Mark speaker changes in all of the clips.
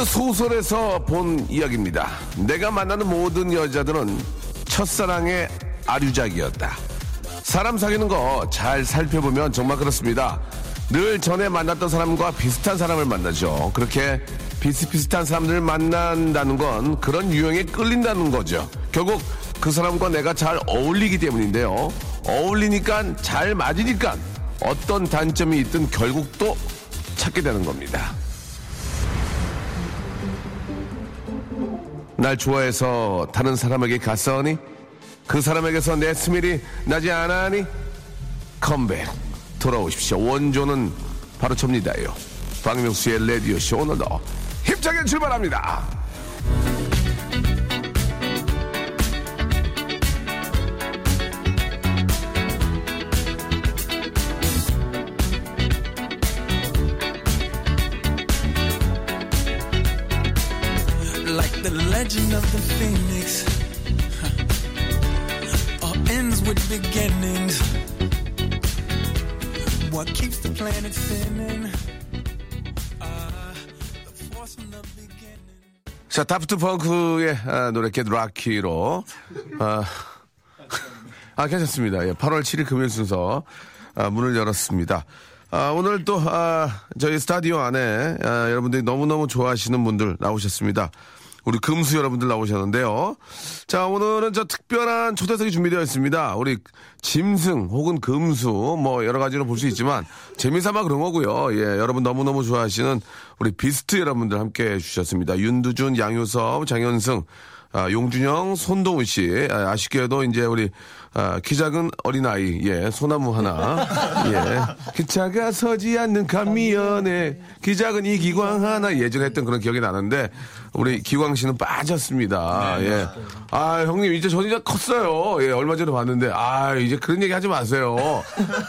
Speaker 1: 어느 소설에서 본 이야기입니다. 내가 만나는 모든 여자들은 첫사랑의 아류작이었다. 사람 사귀는 거 잘 살펴보면 정말 그렇습니다. 늘 전에 만났던 사람과 비슷한 사람을 만나죠. 그렇게 비슷비슷한 사람들을 만난다는 건 그런 유형에 끌린다는 거죠. 결국 그 사람과 내가 잘 어울리기 때문인데요. 어울리니까 잘 맞으니까 어떤 단점이 있든 결국 또 찾게 되는 겁니다. 날 좋아해서 다른 사람에게 갔어니? 그 사람에게서 내 스멜이 나지 않아니? 컴백 돌아오십시오. 원조는 바로 접니다요. 박명수의 레디오쇼 오늘도 힘차게 출발합니다.
Speaker 2: The legend of the phoenix huh. all ends with beginnings what keeps the planet spinning uh, the force from the beginning
Speaker 1: 자, 다프트 펑크의 아, 노래 겟 락키로 아, 아 괜찮습니다. 예, 8월 7일 금요일 순서 아, 문을 열었습니다. 아, 오늘 또 아, 저희 스타디오 안에 아, 여러분들이 너무너무 좋아하시는 분들 나오셨습니다. 우리 금수 여러분들 나오셨는데요. 자, 오늘은 저 특별한 초대석이 준비되어 있습니다. 우리 짐승 혹은 금수 뭐 여러 가지로 볼 수 있지만 재미삼아 그런 거고요. 예, 여러분 너무너무 좋아하시는 우리 비스트 여러분들 함께 해주셨습니다. 윤두준, 양효섭, 장현승, 아, 용준영, 손동우 씨. 아, 아쉽게도 이제 우리 아, 키 작은 어린아이, 예, 소나무 하나, 예, 키 차가 서지 않는 감미연에 키 작은 이 기광 하나 예전에 했던 그런 기억이 나는데 우리 기광 씨는 빠졌습니다. 예, 아 형님 이제 저 이제 컸어요. 예, 얼마 전에 봤는데 아 이제 그런 얘기 하지 마세요.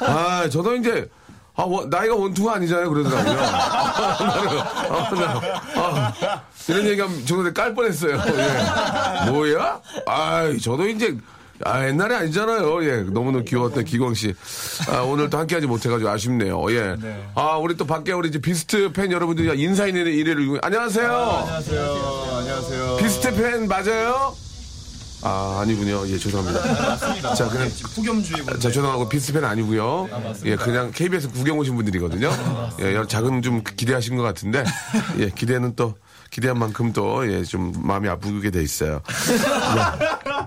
Speaker 1: 아 저도 이제 아, 원- 나이가 원투가 아니잖아요, 그러더라고요. 아, 나, 아, 이런 얘기하면 저도 깔 뻔했어요. 예. 뭐야? 아, 저도 이제, 아, 옛날에 아니잖아요. 예. 너무너무 귀여웠던 기광 씨. 아, 오늘 또 함께하지 못해가지고 아쉽네요. 예. 아, 우리 또 밖에 우리 이제 비스트 팬 여러분들이 인사 인의 일회를. 안녕하세요.
Speaker 3: 안녕하세요. 안녕하세요.
Speaker 1: 비스트 팬 맞아요? 아, 아니군요. 예, 죄송합니다.
Speaker 3: 맞습니다.
Speaker 1: 자, 그냥-
Speaker 3: 폭염주의
Speaker 1: 자, 죄송하고 비스팬 아니고요. 예, 그냥 KBS 구경 오신 분들이거든요. 예, 여러 작은 좀 기대하신 것 같은데, 예, 기대는 또 기대한 만큼 또 예, 좀 마음이 아프게 돼 있어요.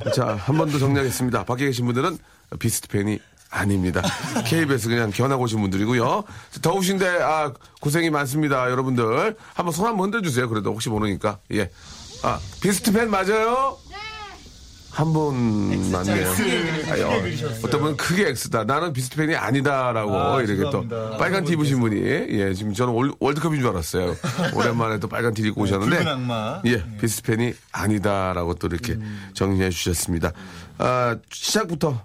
Speaker 1: 네. 자, 한 번 더 정리하겠습니다. 밖에 계신 분들은 비스트 팬이 아닙니다. KBS 그냥 견하고 오신 분들이고요. 더우신데 아 고생이 많습니다, 여러분들. 한번 손 한번 흔들주세요. 그래도 혹시 모르니까. 예. 아 비스트 팬 맞아요? 한분 맞네요. 어, 어떤 분은 크게 X다. 나는 비스트 팬이 아니다라고
Speaker 3: 아,
Speaker 1: 이렇게 또
Speaker 3: 죄송합니다.
Speaker 1: 빨간 티 입으신 분이 예 지금 저는 월, 월드컵인 줄 알았어요. 오랜만에 또 빨간 티 입고 오셨는데. 예 비스트 팬이 아니다라고 또 이렇게 정리해 주셨습니다. 아 시작부터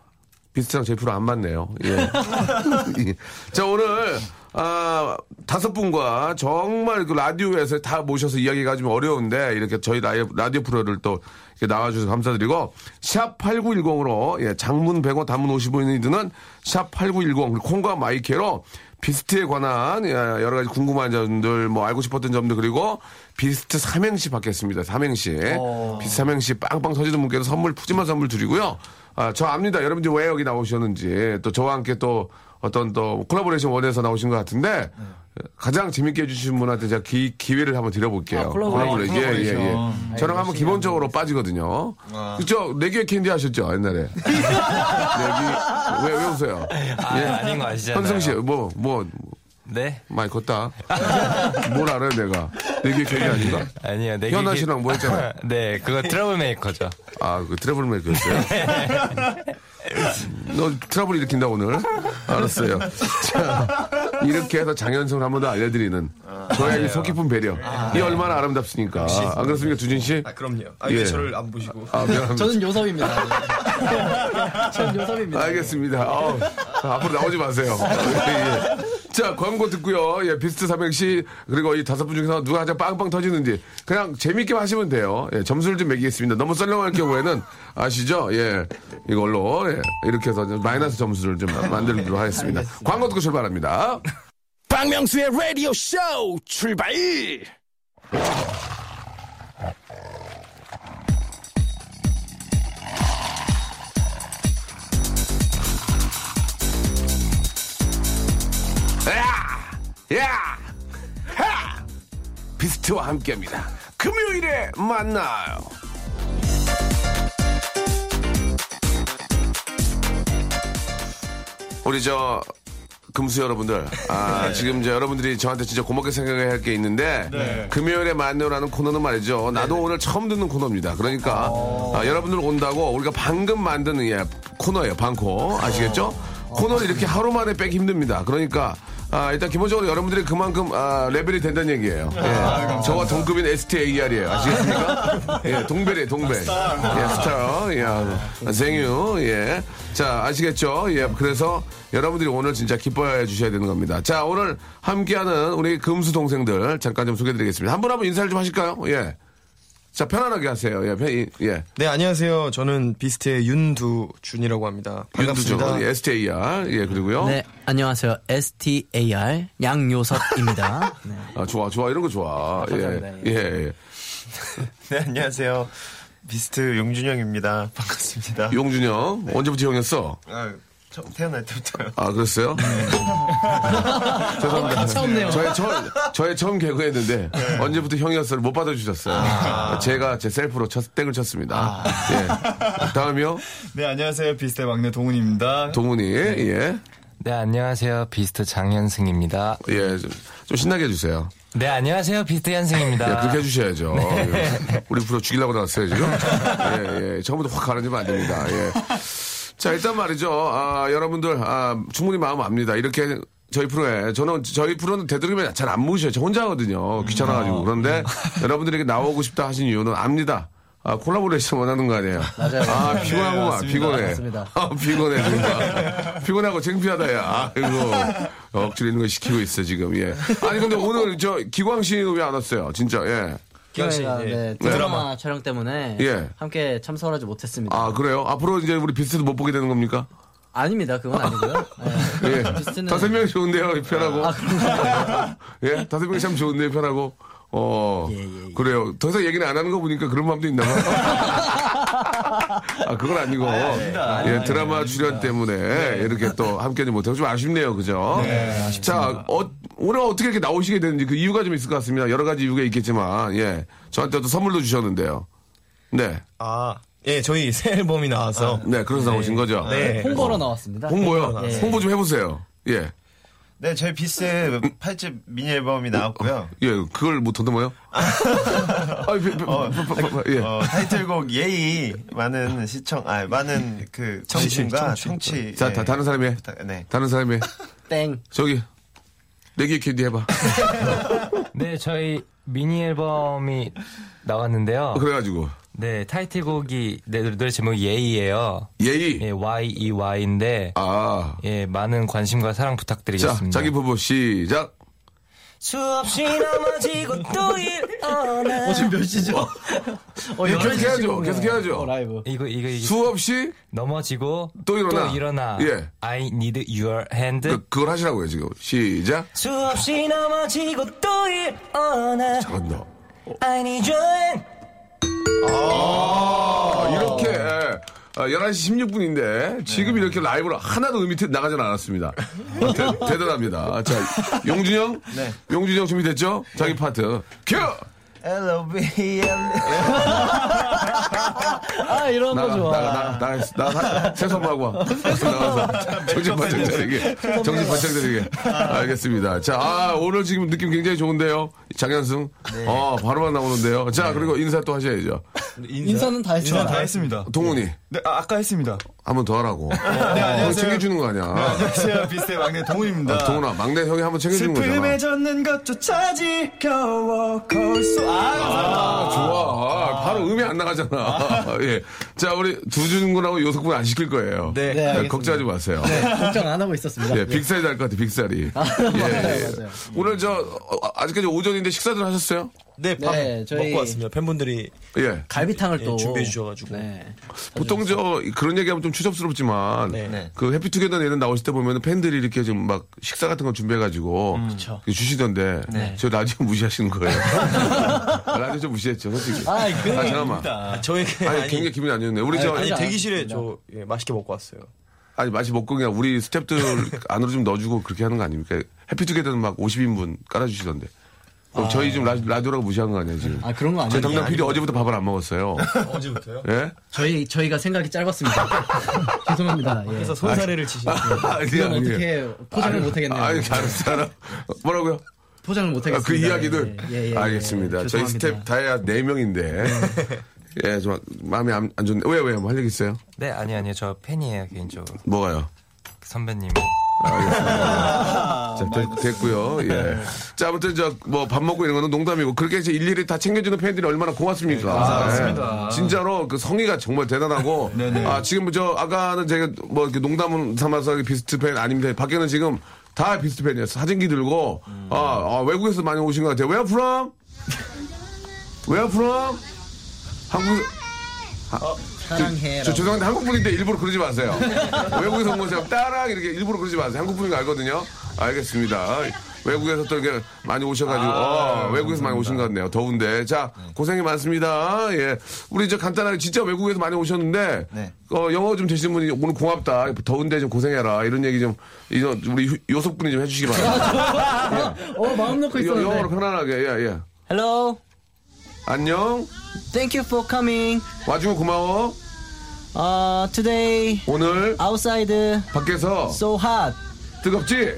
Speaker 1: 비스트랑 제 프로 안 맞네요. 예. 예. 자 오늘 아 다섯 분과 정말 그 라디오에서 다 모셔서 이야기가 좀 어려운데 이렇게 저희 라디오, 라디오 프로를 또 이렇게 나와주셔서 감사드리고 샵 8910으로 예, 장문 100원 단문 50원이 드는 샵8910 콩과 my K로 비스트에 관한 예, 여러 가지 궁금한 점들 뭐 알고 싶었던 점들 그리고 비스트 삼행시 받겠습니다. 삼행시 비스트 삼행시 빵빵 터지는 분께서 선물 푸짐한 선물 드리고요. 아, 저 압니다. 여러분들 왜 여기 나오셨는지 또 저와 함께 또 어떤 또 콜라보레이션 원해서 나오신 것 같은데 가장 재밌게 해주신 분한테 제가 기, 기회를 한번 드려볼게요.
Speaker 4: 아, 콜라보레이션.
Speaker 1: 예, 예, 예.
Speaker 3: 콜라보레이션.
Speaker 1: 저랑 한번 기본적으로 빠지거든요. 그죠? 내 귀에 캔디 하셨죠, 옛날에. 내기, 왜, 왜 웃어요?
Speaker 4: 아, 아닌 거 아시잖아요.
Speaker 1: 현승 씨, 뭐, 뭐,
Speaker 4: 네?
Speaker 1: 많이 컸다. 뭘 알아요, 내가. 내 귀에 캔디 아닌가?
Speaker 4: 아니요. 네
Speaker 1: 현아
Speaker 4: 개-
Speaker 1: 씨랑 뭐 했잖아요.
Speaker 4: 네, 그거 트러블 메이커죠.
Speaker 1: 아, 그 트러블 메이커였어요? 너 트러블 일으킨다, 오늘. 알았어요. 자, 이렇게 해서 장현승을 한 번 더 알려드리는 저의 이 속깊은 배려. 이 얼마나 아름답습니까? 안 그렇습니까, 두준 씨?
Speaker 3: 아, 그럼요. 아,
Speaker 1: 예.
Speaker 3: 왜 저를 안 보시고.
Speaker 1: 아, 미안합니다.
Speaker 5: 저는 요섭입니다. 네. 저는 요섭입니다.
Speaker 1: 알겠습니다. 아우, 앞으로 나오지 마세요. 예. 자, 광고 듣고요. 예, 비스트 삼행시, 그리고 이 다섯 분 중에서 누가 가장 빵빵 터지는지, 그냥 재밌게 하시면 돼요. 예, 점수를 좀 매기겠습니다. 너무 썰렁할 경우에는, 아시죠? 예, 이걸로, 예, 이렇게 해서 좀 마이너스 점수를 좀 만들도록 하겠습니다. 광고 듣고 출발합니다.
Speaker 6: 박명수의 라디오 쇼 출발!
Speaker 1: 야! 야! 하! 비스트와 함께 합니다. 금요일에 만나요. 우리 저 금수 여러분들, 아, 지금 이제 여러분들이 저한테 진짜 고맙게 생각해야 할 게 있는데, 금요일에 만나요라는 코너는 말이죠. 나도 오늘 처음 듣는 코너입니다. 그러니까, 아, 여러분들 온다고 우리가 방금 만드는 예, 코너예요. 방코. 아시겠죠? 코너를 이렇게 하루 만에 빼기 힘듭니다. 그러니까, 아, 일단 기본적으로 여러분들이 그만큼 아, 레벨이 된다는 얘기예요. 예. 저와 동급인 STAR이에요. 아시겠습니까? 예, 동벨이에요, 동벨. 예, 스타. 예, 생유. 예. 자, 아시겠죠? 예, 그래서 여러분들이 오늘 진짜 기뻐해 주셔야 되는 겁니다. 자, 오늘 함께하는 우리 금수 동생들 잠깐 좀 소개해 드리겠습니다. 한 분 한분 인사를 좀 하실까요? 예. 자, 편안하게 하세요. 예, 편- 예.
Speaker 3: 네, 안녕하세요. 저는 비스트의 윤두준이라고 합니다. 반갑습니다.
Speaker 1: 윤두정, 예, STAR. 예, 그리고요.
Speaker 5: 네, 안녕하세요. STAR 양요섭입니다. 네.
Speaker 1: 아, 좋아, 좋아. 이런 거 좋아. 예.
Speaker 5: 감사합니다.
Speaker 1: 예, 예.
Speaker 3: 네, 안녕하세요. 비스트 용준영입니다. 반갑습니다.
Speaker 1: 용준영. 언제부터 형이었어?
Speaker 3: 아, 저 태어날 때부터요.
Speaker 1: 아, 그랬어요? 죄송합니다.
Speaker 5: 가차 없네요.
Speaker 1: 저의, 처, 저의 처음 개그했는데, 언제부터 형이었어를 못 받아주셨어요. 제가 제 셀프로 첫, 땡을 쳤습니다. 예. 다음이요.
Speaker 7: 네, 안녕하세요. 비스트의 막내 동훈입니다.
Speaker 1: 동훈이, 예.
Speaker 4: 네, 안녕하세요. 비스트 장현승입니다.
Speaker 1: 예. 좀, 좀 신나게 해주세요.
Speaker 4: 네, 안녕하세요. 비스트 현승입니다.
Speaker 1: 예, 그렇게 해주셔야죠. 예. 우리 프로 죽이려고 나왔어요, 지금? 예, 예. 처음부터 확 가라앉으면 안 됩니다. 예. 자, 일단 말이죠. 아, 여러분들, 아, 충분히 마음 압니다. 이렇게 저희 프로에, 저는, 저희 프로는 되도록이면 잘 안 모셔요. 저 혼자 하거든요. 귀찮아가지고. 그런데 여러분들에게 나오고 싶다 하신 이유는 압니다. 아, 콜라보레이션 원하는 거 아니에요?
Speaker 5: 맞아요.
Speaker 1: 아,
Speaker 5: 네,
Speaker 1: 피곤하구만.
Speaker 7: 맞습니다.
Speaker 1: 피곤해.
Speaker 5: 맞습니다.
Speaker 1: 아, 피곤해, 정말. 피곤하고 창피하다, 야. 아이고. 억지로 있는 거 시키고 있어, 지금. 예. 아니, 근데 오늘 저 기광 씨는 왜안 왔어요? 진짜, 예.
Speaker 5: 기왕이가
Speaker 3: 예.
Speaker 5: 네, 드라마 촬영 때문에
Speaker 1: 예.
Speaker 5: 함께 참석을 하지 못했습니다.
Speaker 1: 아, 그래요? 앞으로 이제 우리 비스트도 못 보게 되는 겁니까?
Speaker 5: 아닙니다. 그건 아니고요. 네.
Speaker 1: 예.
Speaker 5: 비스트는-
Speaker 1: 다섯 명이 좋은데요, 편하고.
Speaker 5: 아?
Speaker 1: 예, 다섯 명이 참 좋은데요, 편하고. 어,
Speaker 5: 예, 예, 예.
Speaker 1: 그래요. 더 이상 얘기는 안 하는 거 보니까 그런 마음도 있나 봐. 아, 그건 아니고. 예, 드라마 출연 때문에 이렇게 또 함께하지 못하고 좀 아쉽네요, 그죠? 자, 어, 오늘 어떻게 이렇게 나오시게 됐는지 그 이유가 좀 있을 것 같습니다. 여러 가지 이유가 있겠지만, 예. 저한테도 선물도 주셨는데요. 네.
Speaker 3: 아, 예, 저희 새 앨범이 나와서.
Speaker 1: 네, 그래서 나오신 거죠?
Speaker 3: 네.
Speaker 5: 홍보로 나왔습니다.
Speaker 1: 홍보요?
Speaker 5: 예.
Speaker 1: 홍보 좀 해보세요. 예.
Speaker 3: 네, 저희 비스트의 8집 미니 앨범이 나왔고요.
Speaker 1: 예, 그걸 못 더듬어요? 아, 비- 비- 비- 비- 비- 예.
Speaker 3: 어, 타이틀곡 예의 많은 시청, 아, 많은 그 관심과 청취.
Speaker 1: 자,
Speaker 3: 예,
Speaker 1: 다, 다른 사람이 해.
Speaker 3: 부탁- 네.
Speaker 1: 다른 사람이 해.
Speaker 5: 땡.
Speaker 1: 저기, 내기 캐디 해봐.
Speaker 4: 네, 저희 미니 앨범이 나왔는데요.
Speaker 1: 그래가지고.
Speaker 4: 네, 타이틀곡이 네, 노래 제목이 예의예요.
Speaker 1: 예의.
Speaker 4: 예, Y-E-Y인데
Speaker 1: 아.
Speaker 4: 예, 많은 관심과 사랑
Speaker 1: 자,
Speaker 4: 부탁드리겠습니다.
Speaker 1: 자기 부부 시작.
Speaker 4: 수없이 넘어지고 또 일어나.
Speaker 5: 어, 지금 몇 시죠? 어,
Speaker 1: 계속
Speaker 5: 11시
Speaker 1: 해야죠.
Speaker 5: 지금
Speaker 1: 계속 해야죠.
Speaker 5: 어, 라이브.
Speaker 4: 이거 이거 이거
Speaker 1: 수없이
Speaker 4: 넘어지고
Speaker 1: 또 일어나.
Speaker 4: 일어나.
Speaker 1: 예.
Speaker 4: I need your hand.
Speaker 1: 그, 그걸 하시라고요, 지금. 시작.
Speaker 4: 수없이 넘어지고 또 일어나.
Speaker 1: 잘한다.
Speaker 4: I need your hand.
Speaker 1: 아, 이렇게. 아, 11시 16분인데 지금 이렇게 라이브로 하나도 음이 나가진 않았습니다. 아, 대, 대단합니다. 자, 용준영?
Speaker 3: 네.
Speaker 1: 용준영 준비됐죠? 자기 파트. 큐!
Speaker 3: L-O-V-E
Speaker 5: 아, 이런 거
Speaker 1: 나가,
Speaker 5: 좋아.
Speaker 1: 나가, 나가, 나가, 나가, 세수하고 와. 나가서. 정신 바짝 차리게. 정신 바짝 차리게. 알겠습니다. 자, 아, 오늘 지금 느낌 굉장히 좋은데요. 장현승. 어, 바로만 나오는데요. 자, 그리고 인사 또 하셔야죠.
Speaker 5: 인사 는 다 했어요.
Speaker 7: 인사 다 했습니다.
Speaker 1: 동훈이
Speaker 7: 네, 아, 아까 했습니다.
Speaker 1: 한 번 더 하라고.
Speaker 7: 네,
Speaker 1: 어,
Speaker 7: 안녕하세요.
Speaker 1: 챙겨주는 거 아니야.
Speaker 7: 네, 안녕하세요. 비스의 막내 동훈입니다.
Speaker 1: 아, 동훈아 막내 형이 한번 챙겨주는 거잖아.
Speaker 7: 슬픔에 젖는 것조차 지겨워 속 아,
Speaker 1: 아, 좋아. 바로 음이 안 나가잖아. 예. 자, 우리 두준군하고 요석군 안 시킬 거예요.
Speaker 7: 네.
Speaker 5: 네, 알겠습니다.
Speaker 1: 걱정하지 마세요.
Speaker 5: 네, 걱정 안 하고 있었습니다.
Speaker 1: 예, 빅살이 날 것 같아, 빅살이.
Speaker 5: 아,
Speaker 1: 예,
Speaker 5: 맞아요,
Speaker 1: 예.
Speaker 5: 맞아요.
Speaker 1: 오늘 저, 어, 아직까지 오전인데 식사들 하셨어요?
Speaker 8: 네, 밥
Speaker 5: 네, 저희-
Speaker 8: 먹고 왔습니다. 팬분들이
Speaker 1: 예.
Speaker 5: 갈비탕을
Speaker 8: 예,
Speaker 5: 또
Speaker 8: 준비해 주셔가지고.
Speaker 5: 네.
Speaker 1: 보통 저, 그런 얘기하면 좀 추접스럽지만,
Speaker 8: 네.
Speaker 3: 네.
Speaker 1: 그 해피투게더 내는 나오실 때 보면 팬들이 이렇게 좀막 식사 같은 거 준비해가지고
Speaker 5: 음,
Speaker 1: 이렇게 주시던데, 저 라디오 무시하시는 거예요. 라디오 좀 무시했죠, 솔직히.
Speaker 5: 아, 그
Speaker 1: 아, 잠깐만.
Speaker 8: 아, 저에게
Speaker 1: 아니,
Speaker 8: 아니,
Speaker 1: 굉장히 기분이 안 좋네. 우리 저,
Speaker 8: 아니
Speaker 5: 그러지
Speaker 8: 대기실에. 저 예, 맛있게 먹고 왔어요.
Speaker 1: 아니 맛이 먹고 그냥 우리 스탭들 안으로 좀 넣어주고 그렇게 하는 거 아닙니까? 해피투게더는 막 50인분 깔아주시던데. 그럼 저희 지금 라, 라디오라고 무시한 거 아니에요 지금?
Speaker 5: 아 그런 거
Speaker 1: 저희
Speaker 5: 아니에요.
Speaker 1: 담당 PD 어제부터 밥을 안 먹었어요.
Speaker 8: 어제부터요?
Speaker 1: 예?
Speaker 5: 저희 저희가 생각이 짧았습니다. 죄송합니다. 예.
Speaker 8: 그래서 손사래를 치시는
Speaker 1: 아니,
Speaker 5: 이건
Speaker 1: 아니.
Speaker 5: 어떻게 포장을 못 하겠네요.
Speaker 1: 아니, 알았어, 알았어. 뭐라고요?
Speaker 5: 포장을 못
Speaker 1: 아,
Speaker 5: 하겠습니다.
Speaker 1: 그 이야기들.
Speaker 5: 예, 예, 예,
Speaker 1: 알겠습니다.
Speaker 5: 예,
Speaker 1: 저희
Speaker 5: 죄송합니다.
Speaker 1: 스탭 다해야 4명인데. 예, 좀 마음이 안, 안 좋네. 왜, 왜? 뭐할 얘기 있어요?
Speaker 4: 네, 아니, 아니요. 저 팬이에요, 개인적으로.
Speaker 1: 뭐가요?
Speaker 4: 선배님.
Speaker 1: 자, 됐- 됐고요. 예. 자, 아무튼 저 뭐 밥 먹고 이런 거는 농담이고 그렇게 이제 일일이 다 챙겨주는 팬들이 얼마나 고맙습니까?
Speaker 7: 감사합니다.
Speaker 1: 예. 진짜로 그 성의가 정말 대단하고
Speaker 7: 네네.
Speaker 1: 아 지금 저 아까는 제가 뭐 이렇게 농담을 삼아서 비스트 팬 아닙니다. 밖에는 지금 다 비스트 팬이었어. 사진기 들고 아, 아, 외국에서 많이 오신 것 같아요. Where from? Where from? 한국
Speaker 5: 사랑해.
Speaker 1: 저 죄송한데 한국 분인데 일부러 그러지 마세요. 외국에서 온 것처럼 따랑 이렇게 일부러 그러지 마세요. 한국 분인 거 알거든요. 알겠습니다. 외국에서 또 이렇게 많이 오셔가지고 어, 외국에서 많이 오신 것 같네요. 더운데 자 고생이 많습니다. 예, 우리 저 간단하게 진짜 외국에서 많이 오셨는데
Speaker 3: 네.
Speaker 1: 어, 영어 좀 되시는 분이 오늘 고맙다. 더운데 좀 고생해라 이런 얘기 좀 이런 우리 유- 요석 분이 좀 해주시기 바랍니다.
Speaker 5: 어 마음 놓고
Speaker 1: 예. 이거 영어로
Speaker 5: 있었는데.
Speaker 1: 편안하게 예 예.
Speaker 5: Hello,
Speaker 1: 안녕.
Speaker 5: thank you for coming.
Speaker 1: 와주고 고마워.
Speaker 5: Uh, today
Speaker 1: 오늘
Speaker 5: outside
Speaker 1: 밖에서
Speaker 5: so hot.
Speaker 1: 뜨겁지?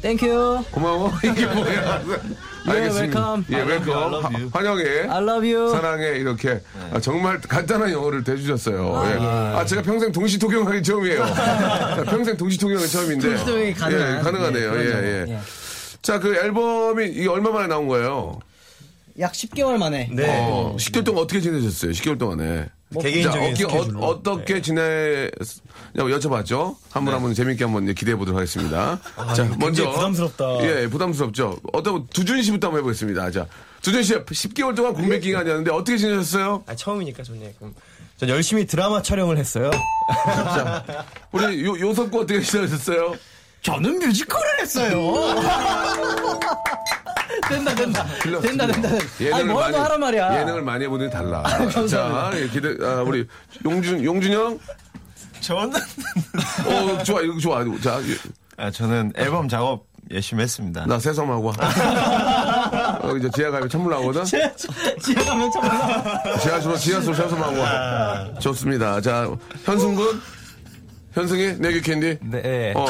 Speaker 5: Thank you.
Speaker 1: 고마워. 이게 뭐야?
Speaker 5: welcome.
Speaker 1: 예, welcome. 하- 환영해.
Speaker 5: I love you.
Speaker 1: 사랑해. 이렇게 아, 정말 간단한 영어를 대주셨어요. 예. 아, 제가 평생 동시 통역하기 처음이에요. 평생 동시 통역이 처음인데.
Speaker 5: 동시 통역이 가능한.
Speaker 1: 예, 가능하네요.
Speaker 5: 네,
Speaker 1: 예, 예.
Speaker 5: 점. 예.
Speaker 1: 자, 그 앨범이 이게 얼마 만에 나온 거예요?
Speaker 5: 약 10개월 만에.
Speaker 8: 네.
Speaker 1: 어, 10개월 동안 어떻게 지내셨어요? 10개월 동안에.
Speaker 8: 개개인적인
Speaker 1: 자,
Speaker 8: 스케줄로.
Speaker 1: 어, 떻게 지내, 여쭤봤죠? 한 분 한분 재밌게 한번 기대해 보도록 하겠습니다. 자,
Speaker 8: 이거
Speaker 1: 먼저.
Speaker 8: 부담스럽다.
Speaker 1: 예, 부담스럽죠. 어떤, 두준 씨부터 한번 해보겠습니다. 자, 두준 씨 10개월 동안 공백 기간이었는데 어떻게 지내셨어요?
Speaker 8: 아, 처음이니까 좋네요. 그럼 전 열심히 드라마 촬영을 했어요.
Speaker 1: 우리 요, 요섭고 어떻게 지내셨어요?
Speaker 5: 저는 뮤지컬을 했어요. 된다 된다 된다 된다. 아니 뭐라도 하란 말이야.
Speaker 1: 예능을 많이 해보는 게 달라. 자, 예, 기대, 아, 우리 용준, 용준 형?
Speaker 3: 저는
Speaker 1: 어, 좋아, 이거 좋아. 자, 예,
Speaker 3: 아, 저는 앨범 작업 열심히 했습니다.
Speaker 1: 나 세섬하고 와. 어, 이제 지하 가면 찬물 나오거든?
Speaker 5: 지하 가면 참.
Speaker 1: 지하수로, 지하수로 세섬하고 와. 좋습니다. 자, 현승군? 현승이? 내기 캔디?
Speaker 4: 네.
Speaker 1: 어.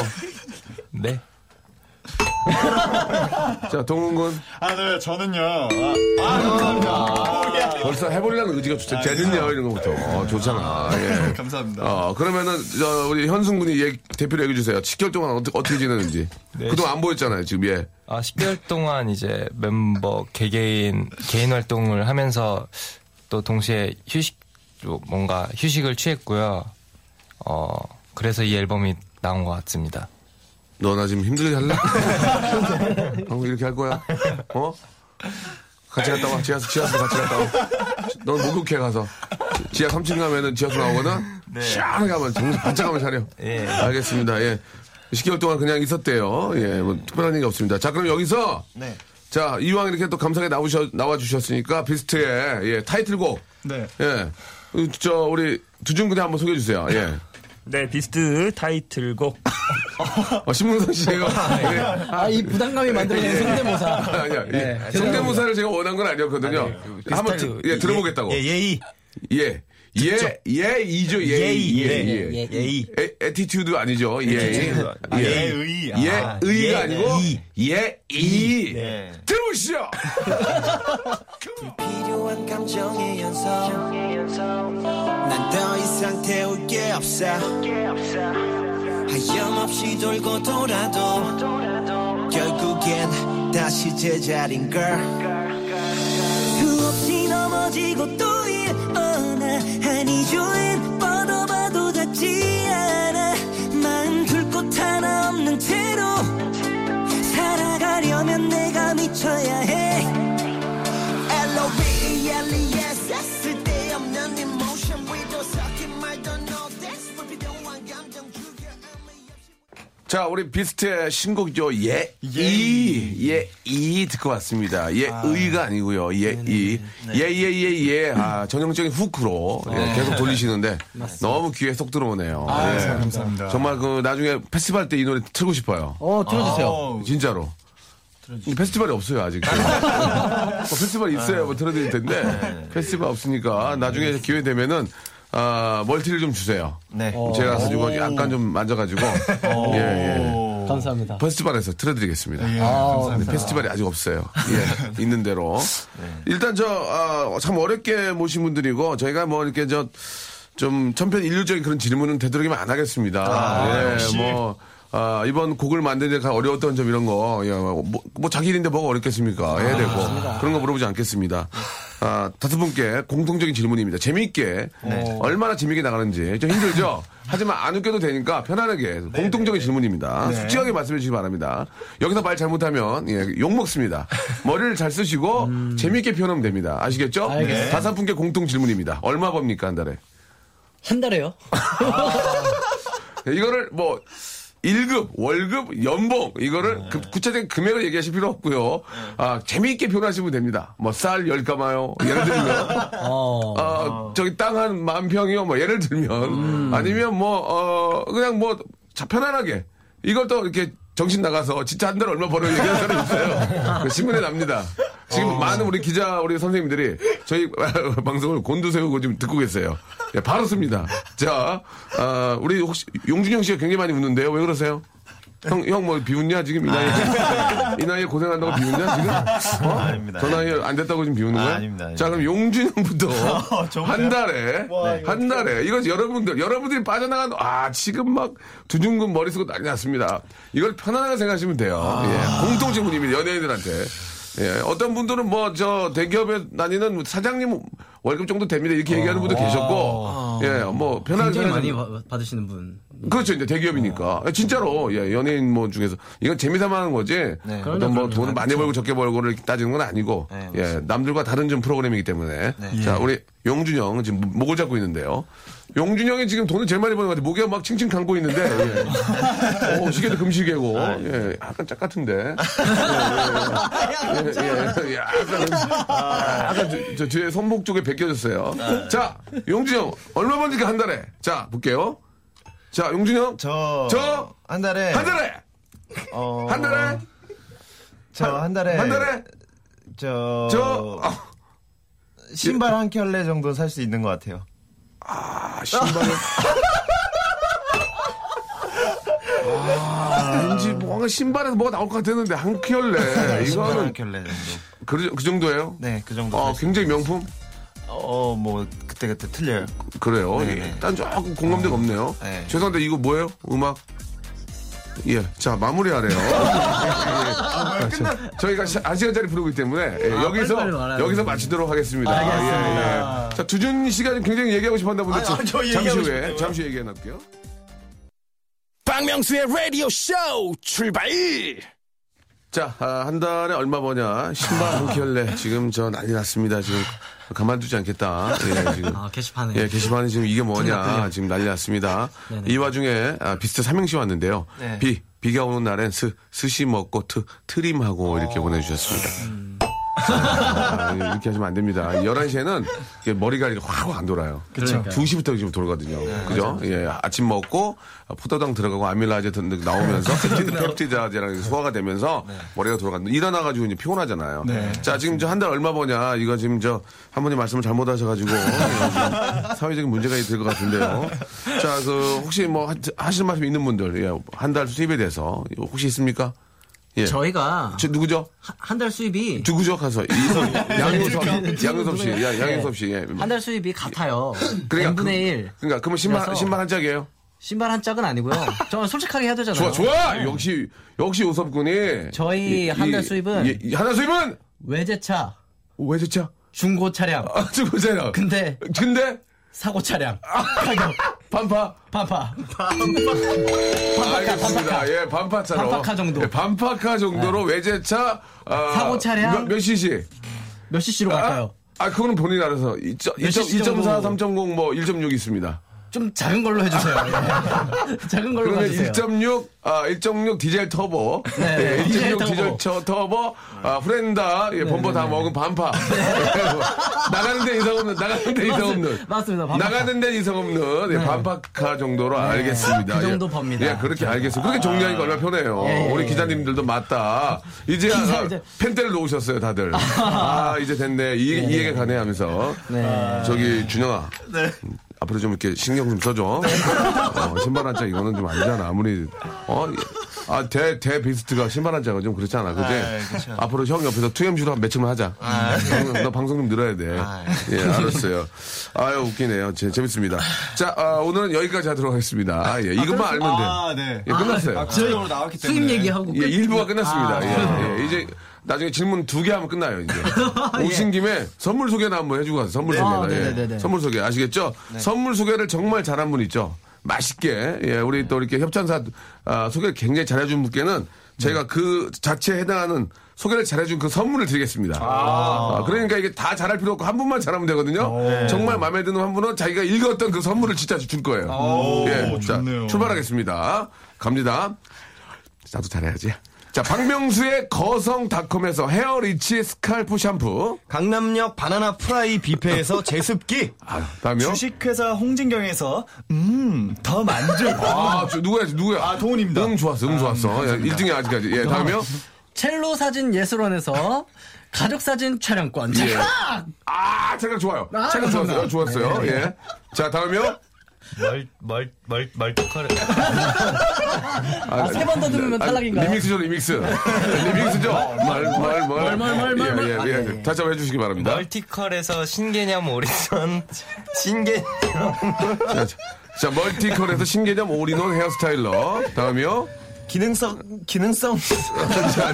Speaker 4: 네.
Speaker 1: 자, 동훈군?
Speaker 7: 아, 네, 저는요. 아,
Speaker 1: 벌써 해보려는 의지가 좋죠. 재는요, 이런 거부터. 어, 좋잖아. 예.
Speaker 7: 감사합니다.
Speaker 1: 어, 그러면은, 저, 우리 현승군이 얘기, 대표로 얘기해주세요. 10개월 동안 어떻게, 어떻게 지내는지. 그동안 안 보였잖아요, 지금, 예.
Speaker 4: 아, 10개월 동안 이제 멤버 개개인, 개인 활동을 하면서 또 동시에 휴식, 좀 뭔가 휴식을 취했고요. 어, 그래서 이 앨범이 나온 것 같습니다.
Speaker 1: 너 나 지금 힘들게 할래? 방금 이렇게 할 거야? 어? 같이 갔다 와. 지하수, 지하수 같이 갔다 와. 넌 목욕해 가서. 지하 3층 가면은 지하수 나오거든? 시원하게 가면 정신 반짝 하면 차려.
Speaker 4: 예.
Speaker 1: 알겠습니다. 예. 10개월 동안 그냥 있었대요. 예. 뭐 특별한 얘기 없습니다. 자, 그럼 여기서.
Speaker 3: 네.
Speaker 1: 자, 이왕 이렇게 또 감사하게 나오셔, 나와주셨으니까 비스트의 예, 타이틀곡.
Speaker 7: 네.
Speaker 1: 예. 그, 저, 우리 두준군이 한번 소개해 주세요. 예.
Speaker 9: 네, 비스트 타이틀곡.
Speaker 1: 어, 신문선 씨예요 예.
Speaker 5: 아이 부담감이 만들어낸 성대모사.
Speaker 1: 아니야.
Speaker 5: 네,
Speaker 1: 예. 성대모사를 제가 원한 건 아니었거든요. 한번 드, 예, 들어보겠다고.
Speaker 8: 예, 예의.
Speaker 1: 예. 예, 예, 이죠, 예,
Speaker 8: 예의.
Speaker 1: 예,
Speaker 8: 네.
Speaker 1: 예.
Speaker 8: 예의.
Speaker 1: 에, attitude 아니죠, 예.
Speaker 8: 아,
Speaker 1: 예.
Speaker 7: 예의.
Speaker 1: 예,
Speaker 8: 아,
Speaker 1: 의가
Speaker 8: 예,
Speaker 1: 아니고, 예, 이.
Speaker 3: 네.
Speaker 1: 들어보시죠!
Speaker 2: 필요한 감 감정의 연속 난 더 이상 태울 게 없어 하염없이 돌고 돌아도 결국엔 다시 제자린 걸.
Speaker 10: 수없이 넘어지고 또 일어나 한이 조인 뻗어봐도 닿지 않아. 마음 둘곳 하나 없는 채로 살아가려면 내가 미쳐야 해
Speaker 1: 자, 우리 비스트의 신곡이죠. 예, 이. 예, 이 듣고 왔습니다. 예, 의가 아니고요. 예, 이. 예, 예, 예, 예. 아, 전형적인 후크로 예, 계속 돌리시는데 너무 귀에 쏙 들어오네요.
Speaker 5: 아,
Speaker 1: 예.
Speaker 3: 감사합니다.
Speaker 1: 정말 그 나중에 페스티벌 때 이 노래 틀고 싶어요.
Speaker 5: 어, 틀어주세요.
Speaker 1: 진짜로. 근데 페스티벌이 없어요, 아직. 뭐 페스티벌 있어야 뭐 틀어드릴 텐데, 페스티벌 없으니까 나중에 기회 되면은, 아, 멀티를 좀 주세요.
Speaker 3: 네.
Speaker 1: 제가 가지고 약간 좀 만져가지고, 예, 예.
Speaker 5: 감사합니다.
Speaker 1: 페스티벌에서 틀어드리겠습니다.
Speaker 5: 아,
Speaker 1: 근데 페스티벌이 아직 없어요. 예, 있는 대로. 일단 저, 아, 참 어렵게 모신 분들이고, 저희가 뭐 이렇게 저, 좀 천편일률적인 그런 질문은 되도록이면 안 하겠습니다. 예, 뭐, 아, 이번 곡을 만드는 데 어려웠던 점 이런 거, 예, 뭐, 뭐 자기 일인데 뭐가 어렵겠습니까? 해야 되고. 그런 거 물어보지 않겠습니다. 아, 다섯 분께 공통적인 질문입니다. 재미있게. 얼마나 재미있게 나가는지. 좀 힘들죠? 하지만 안 웃겨도 되니까 편안하게. 공통적인 질문입니다. 솔직하게 말씀해 주시기 바랍니다. 여기서 말 잘못하면, 예, 욕 먹습니다. 머리를 잘 쓰시고, 재미있게 표현하면 됩니다. 아시겠죠?
Speaker 5: 알겠습니다.
Speaker 1: 다섯 분께 공통 질문입니다. 얼마 법니까, 한 달에?
Speaker 5: 한 달에요?
Speaker 1: 네, 이거를 뭐 1급, 월급, 연봉 이거를 그 구체적인 금액을 얘기하실 필요 없고요. 아 재미있게 표현하시면 됩니다. 뭐 쌀 열 가마요. 예를 들면
Speaker 5: 어.
Speaker 1: 아 저기 땅 한 만 평이요. 뭐 예를 들면 아니면 뭐 어 그냥 뭐 자, 편안하게 이걸 또 이렇게 정신 나가서 진짜 한 달 얼마 벌어 얘기하는 사람이 있어요. 그 신문에 납니다. 지금 많은 우리 기자 우리 선생님들이 저희 방송을 곤두세우고 지금 듣고 계세요. 예, 바로 씁니다. 자, 아, 우리 혹시 용준영 씨가 굉장히 많이 웃는데요. 왜 그러세요? 형, 형 뭐 비웃냐 지금 이 나이에 이 나이에 고생한다고 비웃냐 지금? 어?
Speaker 3: 아닙니다.
Speaker 1: 저 나이에 안 됐다고 지금 비웃는
Speaker 3: 아,
Speaker 1: 거야?
Speaker 3: 아닙니다, 아닙니다.
Speaker 1: 자 그럼 용준형부터
Speaker 3: 정말요?
Speaker 1: 한 달에 한 달에 이거 여러분들 여러분들이 빠져나간 아 지금 막 두둥근 머리 쓰고 난리 났습니다. 이걸 편안하게 생각하시면 돼요. 예, 공통 질문입니다 연예인들한테. 예, 어떤 분들은 뭐 저 대기업에 다니는 사장님 월급 정도 됩니다. 이렇게 얘기하는 분도 계셨고, 예, 뭐 편하게
Speaker 5: 굉장히 많이 받으시는 분.
Speaker 1: 그렇죠. 이제 대기업이니까. 진짜로, 예, 연예인 뭐 중에서. 이건 재미삼아 하는 거지. 어떤 뭐
Speaker 5: 그럼요,
Speaker 1: 돈을 많이 벌고 적게 벌고를 따지는 건 아니고.
Speaker 3: 네,
Speaker 1: 예, 남들과 다른 좀 프로그램이기 때문에. 자, 우리 용준영 지금 목을 잡고 있는데요. 용준영이 지금 돈을 제일 많이 버는 것 같아요. 목에 막 칭칭 감고 있는데. 예. 오, 시계도 금시계고. 예, 약간 짝 같은데. 예, 예, 예, 예, 약간, 약간 저, 저 뒤에 손목 쪽에 벗겨졌어요. 자, 용준영, 얼마 버니까 한 달에? 자, 볼게요. 자, 용준영.
Speaker 3: 저,
Speaker 1: 저,
Speaker 3: 한 달에.
Speaker 1: 한 달에!
Speaker 3: 어,
Speaker 1: 한 달에!
Speaker 3: 저 한 달에.
Speaker 1: 한 달에!
Speaker 3: 저.
Speaker 1: 저, 아,
Speaker 3: 신발 한 켤레 정도 살 수 있는 것 같아요.
Speaker 1: 아, 신발을. 아, 왠지 뭔가 신발에서 뭐가 나올 것 같았는데, 한 켤레.
Speaker 3: 한
Speaker 1: 이거는,
Speaker 3: 켤레 정도.
Speaker 1: 그, 그 정도예요?
Speaker 3: 네, 그 정도.
Speaker 1: 어,
Speaker 3: 살수
Speaker 1: 굉장히 명품?
Speaker 3: 어, 뭐, 그때 그때 틀려요.
Speaker 1: 그래요.
Speaker 3: 네,
Speaker 1: 예.
Speaker 3: 네.
Speaker 1: 딴 조금 공감대가 없네요.
Speaker 3: 네.
Speaker 1: 죄송한데, 이거 뭐예요? 음악? 예. 자, 마무리하래요. 예. 자, 저희가 시- 아시아자리 부르기 때문에 예, 여기서
Speaker 5: 빨리빨리 말아요.
Speaker 1: 여기서 마치도록 하겠습니다.
Speaker 5: 알겠습니다.
Speaker 1: 예, 예. 자, 두준 씨가 굉장히 얘기하고 싶어 한다 분들
Speaker 3: 아, 저
Speaker 1: 잠시
Speaker 3: 얘기하고
Speaker 1: 후에
Speaker 3: 싶어요.
Speaker 1: 잠시 얘기해 놨게요.
Speaker 6: 박명수의 라디오 쇼 출발!
Speaker 1: 자, 아, 한 달에 얼마 버냐? 신발 한 켤레. 지금 저 난리 났습니다. 지금 가만두지 않겠다. 예, 지금.
Speaker 5: 아, 게시판에.
Speaker 1: 예, 게시판에 지금 이게 뭐냐. 지금 난리 났습니다.
Speaker 5: 네네.
Speaker 1: 이 와중에 아, 비스트 삼행시 왔는데요.
Speaker 3: 네.
Speaker 1: 비, 비가 오는 날엔 스, 스시 먹고 트, 트림하고 이렇게 보내주셨습니다. 아, 이렇게 하시면 안 됩니다. 11시에는 머리가 이렇게 확 안 돌아요.
Speaker 5: 그러니까요.
Speaker 1: 2시부터 지금 돌거든요. 그죠? 예, 아침 먹고 포도당 들어가고 아밀라제 나오면서 펩티드, 펩티드제랑 소화가 되면서 머리가 돌아가는 일어나가지고 이제 피곤하잖아요. 자, 지금 저 한 달 얼마 버냐? 이거 지금 저 한 분이 말씀을 잘못하셔가지고 예, 사회적인 문제가 될 것 같은데요. 자, 그 혹시 뭐 하- 하실 말씀 있는 분들, 예, 한 달 수입에 대해서 혹시 있습니까? 예.
Speaker 5: 저희가
Speaker 1: 저 누구죠?
Speaker 5: 한 달 수입이
Speaker 1: 누구죠? 가서 이성 양효섭 양효섭 씨, 야, 양효섭 씨. 예.
Speaker 5: 한 달 수입이 같아요.
Speaker 1: 그러니까
Speaker 5: n분의
Speaker 1: 그-
Speaker 5: 1.
Speaker 1: 그러니까 그러면 신발 신발 한 짝이에요?
Speaker 5: 신발 한 짝은 아니고요. 저는 솔직하게 해야 되잖아요.
Speaker 1: 좋아 좋아.
Speaker 5: 네.
Speaker 1: 역시 역시 우섭 군이
Speaker 5: 저희 한 달 수입은
Speaker 1: 예, 이- 한달 수입은
Speaker 5: 외제차,
Speaker 1: 왜 좋죠?
Speaker 5: 중고 차량.
Speaker 1: 아, 주고잖아.
Speaker 5: 근데
Speaker 1: 근데
Speaker 5: 사고 차량. 가격
Speaker 1: 반파.
Speaker 5: 반파.
Speaker 1: 알겠습니다. 예, 반파차로.
Speaker 5: 반파카 정도.
Speaker 1: 예, 반파카 정도로 외제차 아,
Speaker 5: 사고 차량.
Speaker 1: 몇, 몇 cc?
Speaker 5: 몇 cc로 갈까요?
Speaker 1: 아, 그거는 본인 알아서 2.4,
Speaker 5: 몇 cc
Speaker 1: 3.0
Speaker 5: 정도?
Speaker 1: 뭐1.6 있습니다.
Speaker 5: 좀 작은 걸로 해주세요. 예. 작은 걸로 가주세요.
Speaker 1: 1.6, 아, 1.6 디젤 터보.
Speaker 5: 네,
Speaker 1: 예, 1.6
Speaker 5: 디젤
Speaker 1: 디젤,
Speaker 5: 터보.
Speaker 1: 처- 터보. 아, 프렌다. 예, 범버 다 먹은 반파. 나가는데 이상 없는, 나가는데 이상 없는.
Speaker 5: 맞습니다. 반파.
Speaker 1: 나가는데 이상 없는 예, 반파카 정도로 알겠습니다.
Speaker 5: 그 정도
Speaker 1: 예.
Speaker 5: 법니다.
Speaker 1: 예, 그렇게 알겠습니다. 그렇게 정리하니까 얼마나 편해요.
Speaker 5: 예, 예,
Speaker 1: 우리
Speaker 5: 예.
Speaker 1: 기자님들도 맞다. 이제,
Speaker 5: 기자,
Speaker 1: 아,
Speaker 5: 이제.
Speaker 1: 펜대를 놓으셨어요, 다들. 아, 이제 됐네. 이, 이 얘기 가네 하면서.
Speaker 5: 네.
Speaker 1: 저기, 준영아.
Speaker 3: 네.
Speaker 1: 앞으로 좀 이렇게 신경 좀 써줘. 어, 신발 한 짝 이거는 좀 아니잖아. 아무리 어, 아, 대, 대 비스트가 신발 한 짝은 좀 그렇잖아. 그지?
Speaker 3: 아, 그쵸.
Speaker 1: 앞으로 형 옆에서 2MC로 한 며칠만 하자. 방송, 너 방송 좀 늘어야 돼.
Speaker 3: 아.
Speaker 1: 예, 알았어요. 아유, 웃기네요. 재, 재밌습니다. 자, 아, 오늘은 여기까지 하도록 하겠습니다. 아, 예, 이것만 알면 돼.
Speaker 8: 아, 네.
Speaker 1: 예, 끝났어요.
Speaker 8: 아, 구체적으로 나왔기 때문에.
Speaker 5: 수입 얘기하고.
Speaker 1: 예,
Speaker 5: 끝.
Speaker 1: 일부가 끝났습니다.
Speaker 5: 아,
Speaker 1: 예, 예. 이제 나중에 질문 두 개 하면 끝나요, 이제. 오신 김에 선물 소개나 한번 해주고 가세요. 선물 소개나.
Speaker 5: 아,
Speaker 1: 예.
Speaker 5: 네네네네.
Speaker 1: 선물 소개 아시겠죠? 선물 소개를 정말 잘한 분 있죠. 맛있게. 예, 우리 또 이렇게 협찬사 아, 소개를 굉장히 잘해준 분께는 저희가 그 자체에 해당하는 소개를 잘해준 그 선물을 드리겠습니다. 아, 그러니까 이게 다 잘할 필요 없고 한 분만 잘하면 되거든요. 정말 마음에 드는 한 분은 자기가 읽었던 그 선물을 진짜 줄 거예요. 예, 자. 출발하겠습니다. 갑니다. 나도 잘해야지. 자, 박명수의 거성닷컴에서 헤어리치 스칼프 샴푸.
Speaker 8: 강남역 바나나 프라이 뷔페에서 제습기.
Speaker 1: 아, 다음이요.
Speaker 7: 주식회사 홍진경에서 음 더 만두.
Speaker 1: 아, 저 누구야, 누구야?
Speaker 7: 아, 두준입니다.
Speaker 1: 음, 좋았어, 음, 좋았어. 예, 1등이 아직까지. 예, 다음이요.
Speaker 5: 첼로 사진 예술원에서 가족 사진 촬영권.
Speaker 1: 예.
Speaker 5: 자,
Speaker 1: 아, 잠깐 좋아요.
Speaker 5: 아,
Speaker 1: 잠깐 좋았어요. 좋았어요. 예. 자, 다음이요.
Speaker 4: 멀, 멀, 멀, 멀티컬.
Speaker 5: 아, 세 번 더 들으면 탈락인가요?
Speaker 1: 리믹스죠, 리믹스. 리믹스죠? 말, 말, 말.
Speaker 5: 말, 말, 말, 말, 말.
Speaker 1: 예, 예,
Speaker 5: 아,
Speaker 1: 예. 다시 한번 해주시기 바랍니다.
Speaker 4: 멀티컬에서 신개념 오리선. 신개념.
Speaker 1: 자, 자, 자, 멀티컬에서 신개념 올인원 헤어스타일러. 다음이요.
Speaker 3: 기능성 기능성
Speaker 1: 자, 자,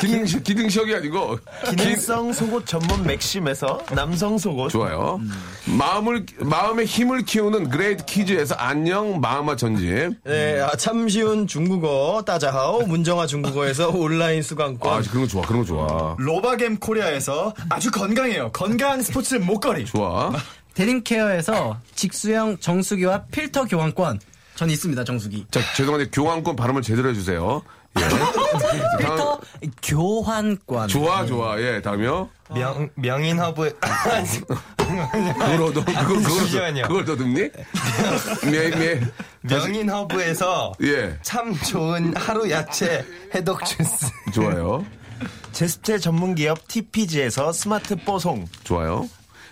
Speaker 1: 기능, 기능식이 아니고.
Speaker 3: 기능성 속옷 전문 맥심에서 남성 속옷
Speaker 1: 좋아요. 마음을, 마음의 힘을 키우는 그레이트 키즈에서 안녕 마음아 전집.
Speaker 8: 네, 아, 참 쉬운 중국어 따자하오 문정아 중국어에서 온라인 수강권.
Speaker 1: 아, 그런 거 좋아, 그런 거 좋아.
Speaker 7: 로바겜 코리아에서 아주 건강해요. 건강 스포츠 목걸이.
Speaker 1: 좋아.
Speaker 5: 데님케어에서 직수형 정수기와 필터 교환권. 전 있습니다, 정수기.
Speaker 1: 자, 죄송한데 교환권 발음을 제대로 해주세요. 예.
Speaker 5: 필터 교환권.
Speaker 1: 좋아, 좋아. 예, 다음이요.
Speaker 4: 명, 명인 허브.
Speaker 1: 그걸 얻어, 그걸, 그걸,
Speaker 4: 잠시만요.
Speaker 1: 그걸 더듬니? 매, 매.
Speaker 4: 명인 허브에서
Speaker 1: 예,
Speaker 4: 참 좋은 하루 야채 해독 주스.
Speaker 1: 좋아요.
Speaker 3: 제습제 전문 기업 TPG에서 스마트 뽀송
Speaker 1: 좋아요.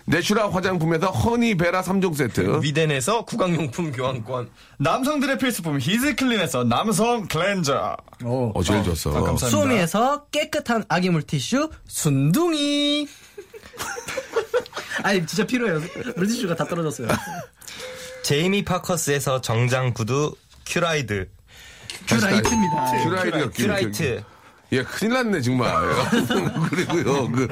Speaker 1: 내슈라 화장품에서 허니베라 3종 세트.
Speaker 8: 위덴에서 구강용품 교환권.
Speaker 7: 남성들의 필수품 히즈클린에서 남성 클렌저.
Speaker 5: 오.
Speaker 1: 어, 제일 좋았어.
Speaker 7: 아, 감사합니다.
Speaker 5: 수오미에서 깨끗한 아기 물티슈 순둥이. 아니 진짜 필요해요. 물티슈가 다 떨어졌어요.
Speaker 4: 제이미 파커스에서 정장 구두 큐라이드.
Speaker 5: 큐라이트입니다.
Speaker 1: 큐라이트가
Speaker 4: 큐라이트.
Speaker 1: 예, 큰일 났네, 정말. 그리고요, 그,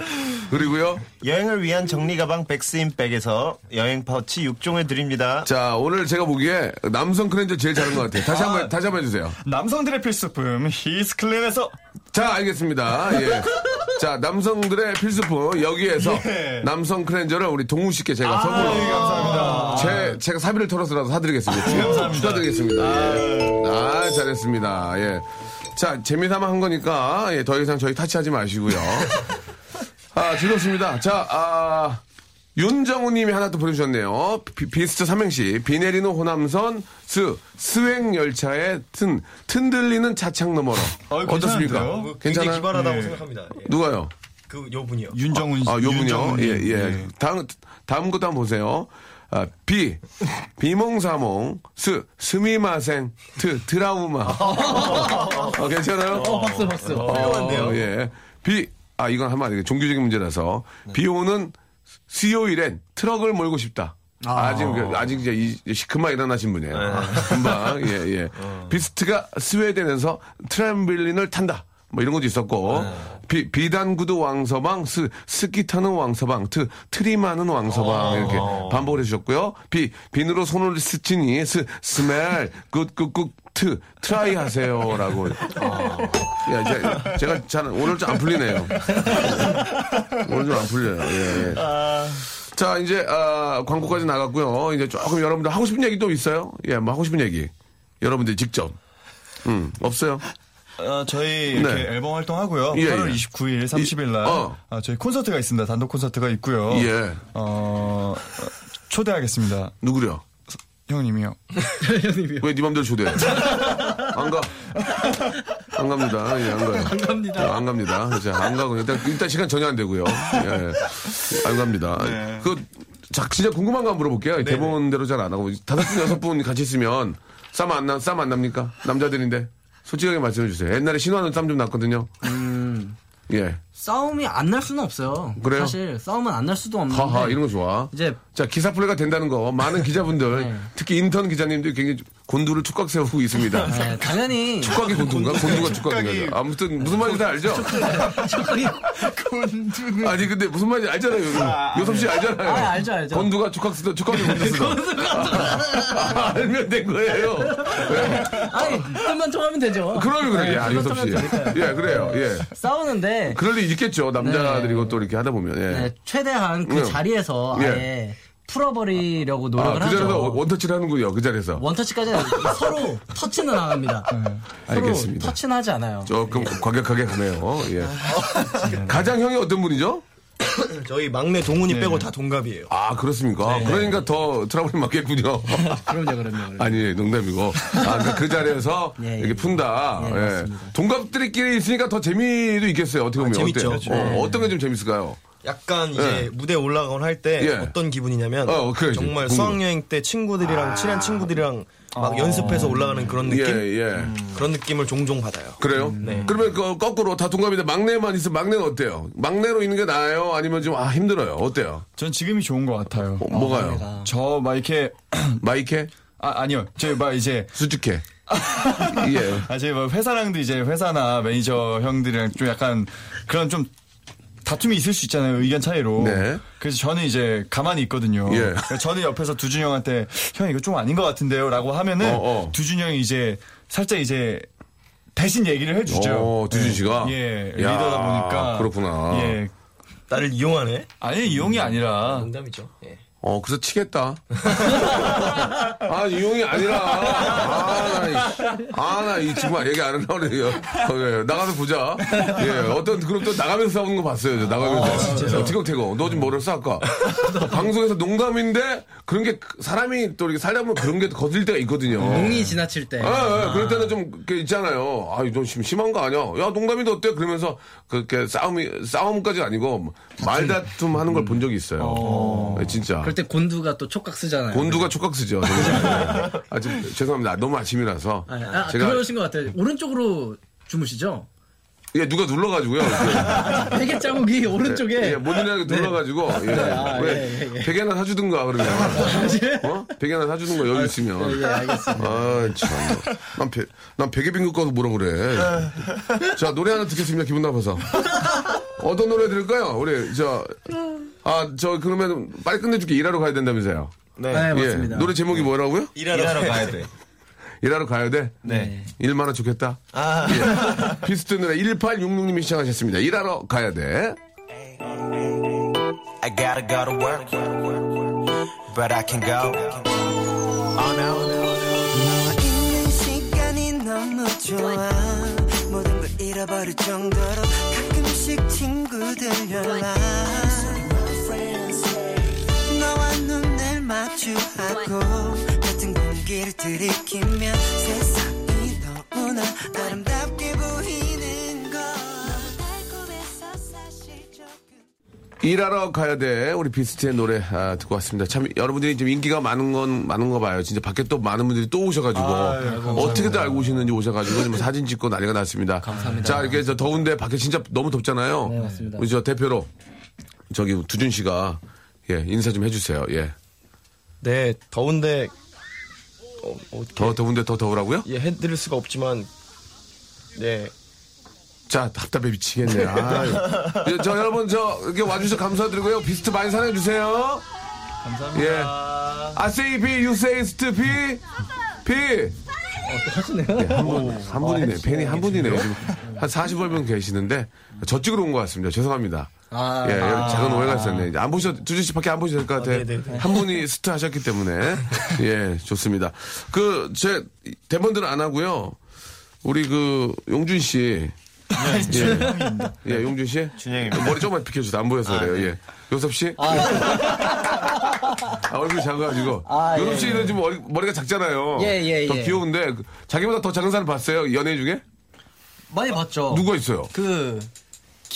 Speaker 1: 그리고요.
Speaker 3: 여행을 위한 정리 가방 백스인백에서 여행 파우치 6종을 드립니다.
Speaker 1: 자, 오늘 제가 보기에 남성 클렌저 제일 잘한 것 같아요. 다시 한 번, 다시 한 번 해주세요.
Speaker 7: 남성들의 필수품 히즈클린에서
Speaker 1: 자, 알겠습니다. 예. 자, 남성들의 필수품, 여기에서
Speaker 7: 예.
Speaker 1: 남성 클렌저를 우리 동운 씨께 제가 선물로.
Speaker 7: 예, 감사합니다.
Speaker 1: 제, 제가 사비를 털어서라도 사드리겠습니다. 추- 축하드리겠습니다. 예. 아, 잘했습니다. 예. 자, 재미삼아 한 거니까, 예, 더 이상 저희 타치하지 마시고요. 아, 즐겁습니다. 자, 아, 윤정우 님이 하나 또 보내주셨네요. 비, 비스트 삼행시, 비 내리는 호남선, 스, swag열차에 튼, 튼들리는 차창 너머로.
Speaker 7: 어이,
Speaker 1: 어떻습니까?
Speaker 8: 굉장히
Speaker 1: 괜찮아요?
Speaker 8: 기발하다고
Speaker 7: 예.
Speaker 8: 생각합니다. 예.
Speaker 1: 누가요?
Speaker 8: 그 요 분이요.
Speaker 7: 윤정훈 씨.
Speaker 1: 아, 요분요.
Speaker 7: 윤정훈
Speaker 1: 예,
Speaker 7: 님.
Speaker 1: 예. 다음, 다음 것도 한번 보세요. 아, 비, 비몽사몽, 스, すみません, 트, 트라우마. 어, 괜찮아요?
Speaker 5: 어, 박수, 박수.
Speaker 1: 어, 예. 비, 아, 이건 하면 안 되겠 종교적인 문제라서. 비 오는 수요일엔 트럭을 몰고 싶다. 아. 직 아직 이제 이- 시큼하게 일어나신 분이에요. 금방, 예, 예. 비스트가 스웨덴에서 트램블린을 탄다. 뭐 이런 것도 있었고. 비, 비단구두 왕서방, 스, 스키 타는 왕서방, 트, 트림하는 왕서방. 이렇게 반복을 해주셨고요. 비, 비누로 손을 스치니, 스, smell, good, good, good, 트, try 하세요. 라고. 야, 이제 제가 잘, 오늘 좀 안 풀리네요. 오늘 좀 안 풀려요. 예, 예. 자, 이제, 아, 광고까지 나갔고요. 이제 조금 여러분들 하고 싶은 얘기 또 있어요? 예, 뭐 하고 싶은 얘기. 여러분들 직접. 음, 없어요?
Speaker 8: 어, 저희 이렇게
Speaker 1: 네.
Speaker 8: 앨범 활동하고요.
Speaker 1: 예,
Speaker 8: 8월
Speaker 1: 예.
Speaker 8: 29일, 30일 날
Speaker 1: 어.
Speaker 8: 아, 저희 콘서트가 있습니다. 단독 콘서트가 있고요.
Speaker 1: 예.
Speaker 8: 어, 어, 초대하겠습니다.
Speaker 1: 누구려?
Speaker 8: 형님이요.
Speaker 1: 왜 네 맘대로 초대해? 안 가. 안 갑니다. 예, 안 가요. 안 갑니다. 안 갑니다. 자, 안 가고. 일단, 일단 시간 전혀 안 되고요. 예. 안 갑니다.
Speaker 8: 네.
Speaker 1: 그, 자, 진짜 궁금한 거 한번 물어볼게요. 대본대로 잘 안 하고. 다섯 분, 여섯 분 같이 있으면 싸움 안 나, 싸움 안 납니까? 남자들인데. 솔직하게 말씀해 주세요. 옛날에 신화는 싸움 좀 났거든요. 예.
Speaker 5: 싸움이 안 날 수는 없어요.
Speaker 1: 그래요?
Speaker 5: 사실 싸움은 안 날 수도 없는데.
Speaker 1: 하하, 이런 거 좋아.
Speaker 5: 이제
Speaker 1: 자, 기사 플레이가 된다는 거. 많은 기자분들,
Speaker 5: 네.
Speaker 1: 특히 인턴 기자님들이 굉장히 곤두를 축각 세우고 있습니다.
Speaker 5: 네, 당연히
Speaker 1: 축각이 곤두인가? 곤두가 축각인가? 아무튼 무슨 말인지 다 알죠? 아니 근데 무슨 말인지 알잖아요. 요섭 씨 알잖아요.
Speaker 5: 아, 알죠, 알죠.
Speaker 1: 곤두가 축각 쓰던 축각이 곤두 쓰던. 아, 알면 된 거예요. 네.
Speaker 5: 아니 뜻만 통하면 되죠.
Speaker 1: 그러면 그래.
Speaker 5: 네,
Speaker 1: 야, 요섭 씨. 예, 그래요. 예.
Speaker 5: 싸우는데
Speaker 1: 그럴 일 있겠죠. 남자들이고 또 이렇게 하다 보면. 예.
Speaker 5: 네, 최대한 그
Speaker 1: 네.
Speaker 5: 자리에서
Speaker 1: 예.
Speaker 5: 아예 풀어버리려고 노력을
Speaker 1: 아, 그 자리에서
Speaker 5: 하죠.
Speaker 1: 원터치를 하는군요. 그 자리에서.
Speaker 5: 원터치까지는 서로 터치는 안 합니다. 서로
Speaker 1: 알겠습니다.
Speaker 5: 터치는 하지 않아요.
Speaker 1: 조금 과격하게 가네요. 예. 가장 형이 어떤 분이죠?
Speaker 3: 저희 막내 동훈이 빼고 다 동갑이에요.
Speaker 1: 아, 그렇습니까? 그러니까 더 트러블이 맞겠군요.
Speaker 5: 그럼요, 그럼요. 그럼요.
Speaker 1: 아니, 농담이고. 아, 그러니까 그 자리에서
Speaker 5: 예, 예.
Speaker 1: 이렇게 푼다.
Speaker 5: 예,
Speaker 1: 예. 동갑들끼리 있으니까 더 재미도 있겠어요. 어떻게 보면.
Speaker 3: 재밌죠.
Speaker 1: 어때요? 어, 어떤 게 좀 재밌을까요?
Speaker 3: 약간 이제
Speaker 1: 예.
Speaker 3: 무대 올라가고 할때
Speaker 1: 예.
Speaker 3: 어떤 기분이냐면
Speaker 1: 어, 그래야지.
Speaker 3: 정말
Speaker 1: 궁금해.
Speaker 3: 수학여행 때 친구들이랑 친한 친구들이랑 막 연습해서 올라가는 그런 느낌
Speaker 1: 예, 예.
Speaker 3: 그런 느낌을 종종 받아요.
Speaker 1: 그래요? 그러면 그 거꾸로 다 동갑인데 막내만 있으면 막내는 어때요? 막내로 있는 게 나아요? 아니면 좀, 아, 힘들어요? 어때요?
Speaker 8: 전 지금이 좋은 것 같아요.
Speaker 1: 어, 뭐가요?
Speaker 8: 저막 이렇게
Speaker 1: 마이케?
Speaker 8: 아 아니요. 저희 막 이제
Speaker 1: 수직해? 예.
Speaker 8: 아 저희 막 회사랑도 이제 회사나 매니저 형들이랑 좀 약간 그런 좀 다툼이 있을 수 있잖아요 의견 차이로.
Speaker 1: 네.
Speaker 8: 그래서 저는 이제 가만히 있거든요.
Speaker 1: 예.
Speaker 8: 그래서 저는 옆에서 두준 형한테 형 이거 좀 아닌 것 같은데요라고 하면은
Speaker 1: 어, 어.
Speaker 8: 두준 형이 이제 살짝 이제 대신 얘기를 해주죠.
Speaker 1: 어, 두준 씨가?
Speaker 8: 예,
Speaker 1: 야,
Speaker 8: 리더다 보니까.
Speaker 1: 그렇구나.
Speaker 8: 예.
Speaker 3: 나를 이용하네.
Speaker 8: 아니 이용이 아니라
Speaker 3: 농담이죠. 예.
Speaker 1: 어, 그래서 치겠다. 아, 이용이 아니라. 아, 나, 이- 아, 나, 이, 정말 얘기 안 하려고 그래요. 어, 예, 나가서 보자. 예, 어떤 그룹 또 나가면서 싸우는 거 봤어요. 저 나가면서. 어떻게 태고 너좀 뭐를 쌀까? 방송에서 농담인데 그런 게 사람이 또 이렇게 살다 보면 그런 게 거슬릴 때가 있거든요.
Speaker 5: 농이 지나칠 때.
Speaker 1: 예, 예, 그럴 때는 좀, 이렇게 있잖아요. 아, 이거 심, 심한 거 아니야? 야, 농담인데 어때? 그러면서, 그렇게 싸움이, 싸움까지 아니고, 말다툼 하는 걸 본 적이 있어요. 예, 진짜.
Speaker 5: 그럴 때 곤두가 또 촉각 쓰잖아요.
Speaker 1: 곤두가 촉각 쓰죠. 아, 좀, 죄송합니다. 너무 아침이라서.
Speaker 5: 아, 아,
Speaker 1: 제가,
Speaker 5: 그러신 것 같아요. 오른쪽으로 주무시죠?
Speaker 1: 예, 누가 눌러가지고요.
Speaker 5: 베개 자국이 오른쪽에.
Speaker 1: 예, 못 일어나게 눌러가지고, 예.
Speaker 5: 아,
Speaker 1: 왜,
Speaker 5: 예, 예, 예.
Speaker 1: 베개 하나 사주든가, 그러면. 어? 베개 하나 사주든가, 여유 있으면.
Speaker 5: 예, 알겠습니다.
Speaker 1: 아, 참. 난, 베, 난 베개 빈국 가서 뭐라 그래. 자, 노래 하나 듣겠습니다. 기분 나빠서. 어떤 노래 들을까요? 우리, 저, 아, 저, 그러면 빨리 끝내줄게. 일하러 가야 된다면서요.
Speaker 5: 네,
Speaker 1: 예.
Speaker 5: 맞습니다.
Speaker 1: 노래 제목이 뭐라고요?
Speaker 3: 일하러, 가야 돼.
Speaker 1: 일하러 가야 돼?
Speaker 3: 네.
Speaker 1: 일 많아 좋겠다.
Speaker 3: 아,
Speaker 1: 예. 비스트 노래 1866님이 시청하셨습니다. 일하러 가야 돼.
Speaker 6: I gotta go to work, but I can go. Oh no.
Speaker 10: 너와 있는 시간이 너무 좋아 모든 걸 잃어버릴 정도로 가끔씩 친구들 연락 너와 눈을 마주하고 공기를 들이키며 세상이 너무나 아름답게 보이는 걸
Speaker 1: 일하러 가야 돼. 우리 비스트의 노래 아, 듣고 왔습니다. 참 여러분들이 좀 인기가 많은 건 많은 거 봐요. 진짜 밖에 또 많은 분들이 또 오셔가지고 어떻게들 알고 오시는지 오셔가지고 지금 사진 찍고 난리가 났습니다.
Speaker 5: 감사합니다.
Speaker 1: 자 이렇게 저 더운데 밖에 진짜 너무 덥잖아요.
Speaker 5: 네, 맞습니다.
Speaker 1: 우리 저 대표로 저기 두준 씨가 예 인사 좀 해주세요. 예.
Speaker 11: 네, 더운데 어, 어떻게
Speaker 1: 더 더운데 더 더우라고요?
Speaker 11: 예, 해드릴 수가 없지만 네,
Speaker 1: 자, 답답해 미치겠네. 아, 예, 저 여러분 저 이렇게 와주셔서 감사드리고요. 비스트 많이 사랑해 주세요.
Speaker 8: 감사합니다.
Speaker 1: 예. I say P, you say st P, P. 예, 한 분, 한 분이네. 팬이 한 분이네요. 지금 한 40여 계시는데 저쪽으로 온 것 같습니다. 죄송합니다.
Speaker 5: 아,
Speaker 1: 예, 여기 작은 오해가 있었네. 이제 안 보셔, 두준 씨밖에 안 보셔도 될것 같아요. 한 분이 스트 하셨기 때문에. 예, 좋습니다. 그, 제, 대본들은 안 하고요. 우리 그, 용준 씨. 예. 예, 용준 씨.
Speaker 3: 준영입니다.
Speaker 1: 머리 조금만 비켜주세요. 안 보여서 그래요. 예. 요섭 씨. 아, 얼굴이 작아가지고.
Speaker 5: 아,
Speaker 1: 요섭
Speaker 5: 예,
Speaker 1: 씨는 지금 머리, 머리가 작잖아요.
Speaker 5: 예, 예,
Speaker 1: 더
Speaker 5: 예.
Speaker 1: 귀여운데, 그 자기보다 더 작은 사람 봤어요? 연예 중에?
Speaker 5: 많이 봤죠.
Speaker 1: 누가 있어요?
Speaker 5: 그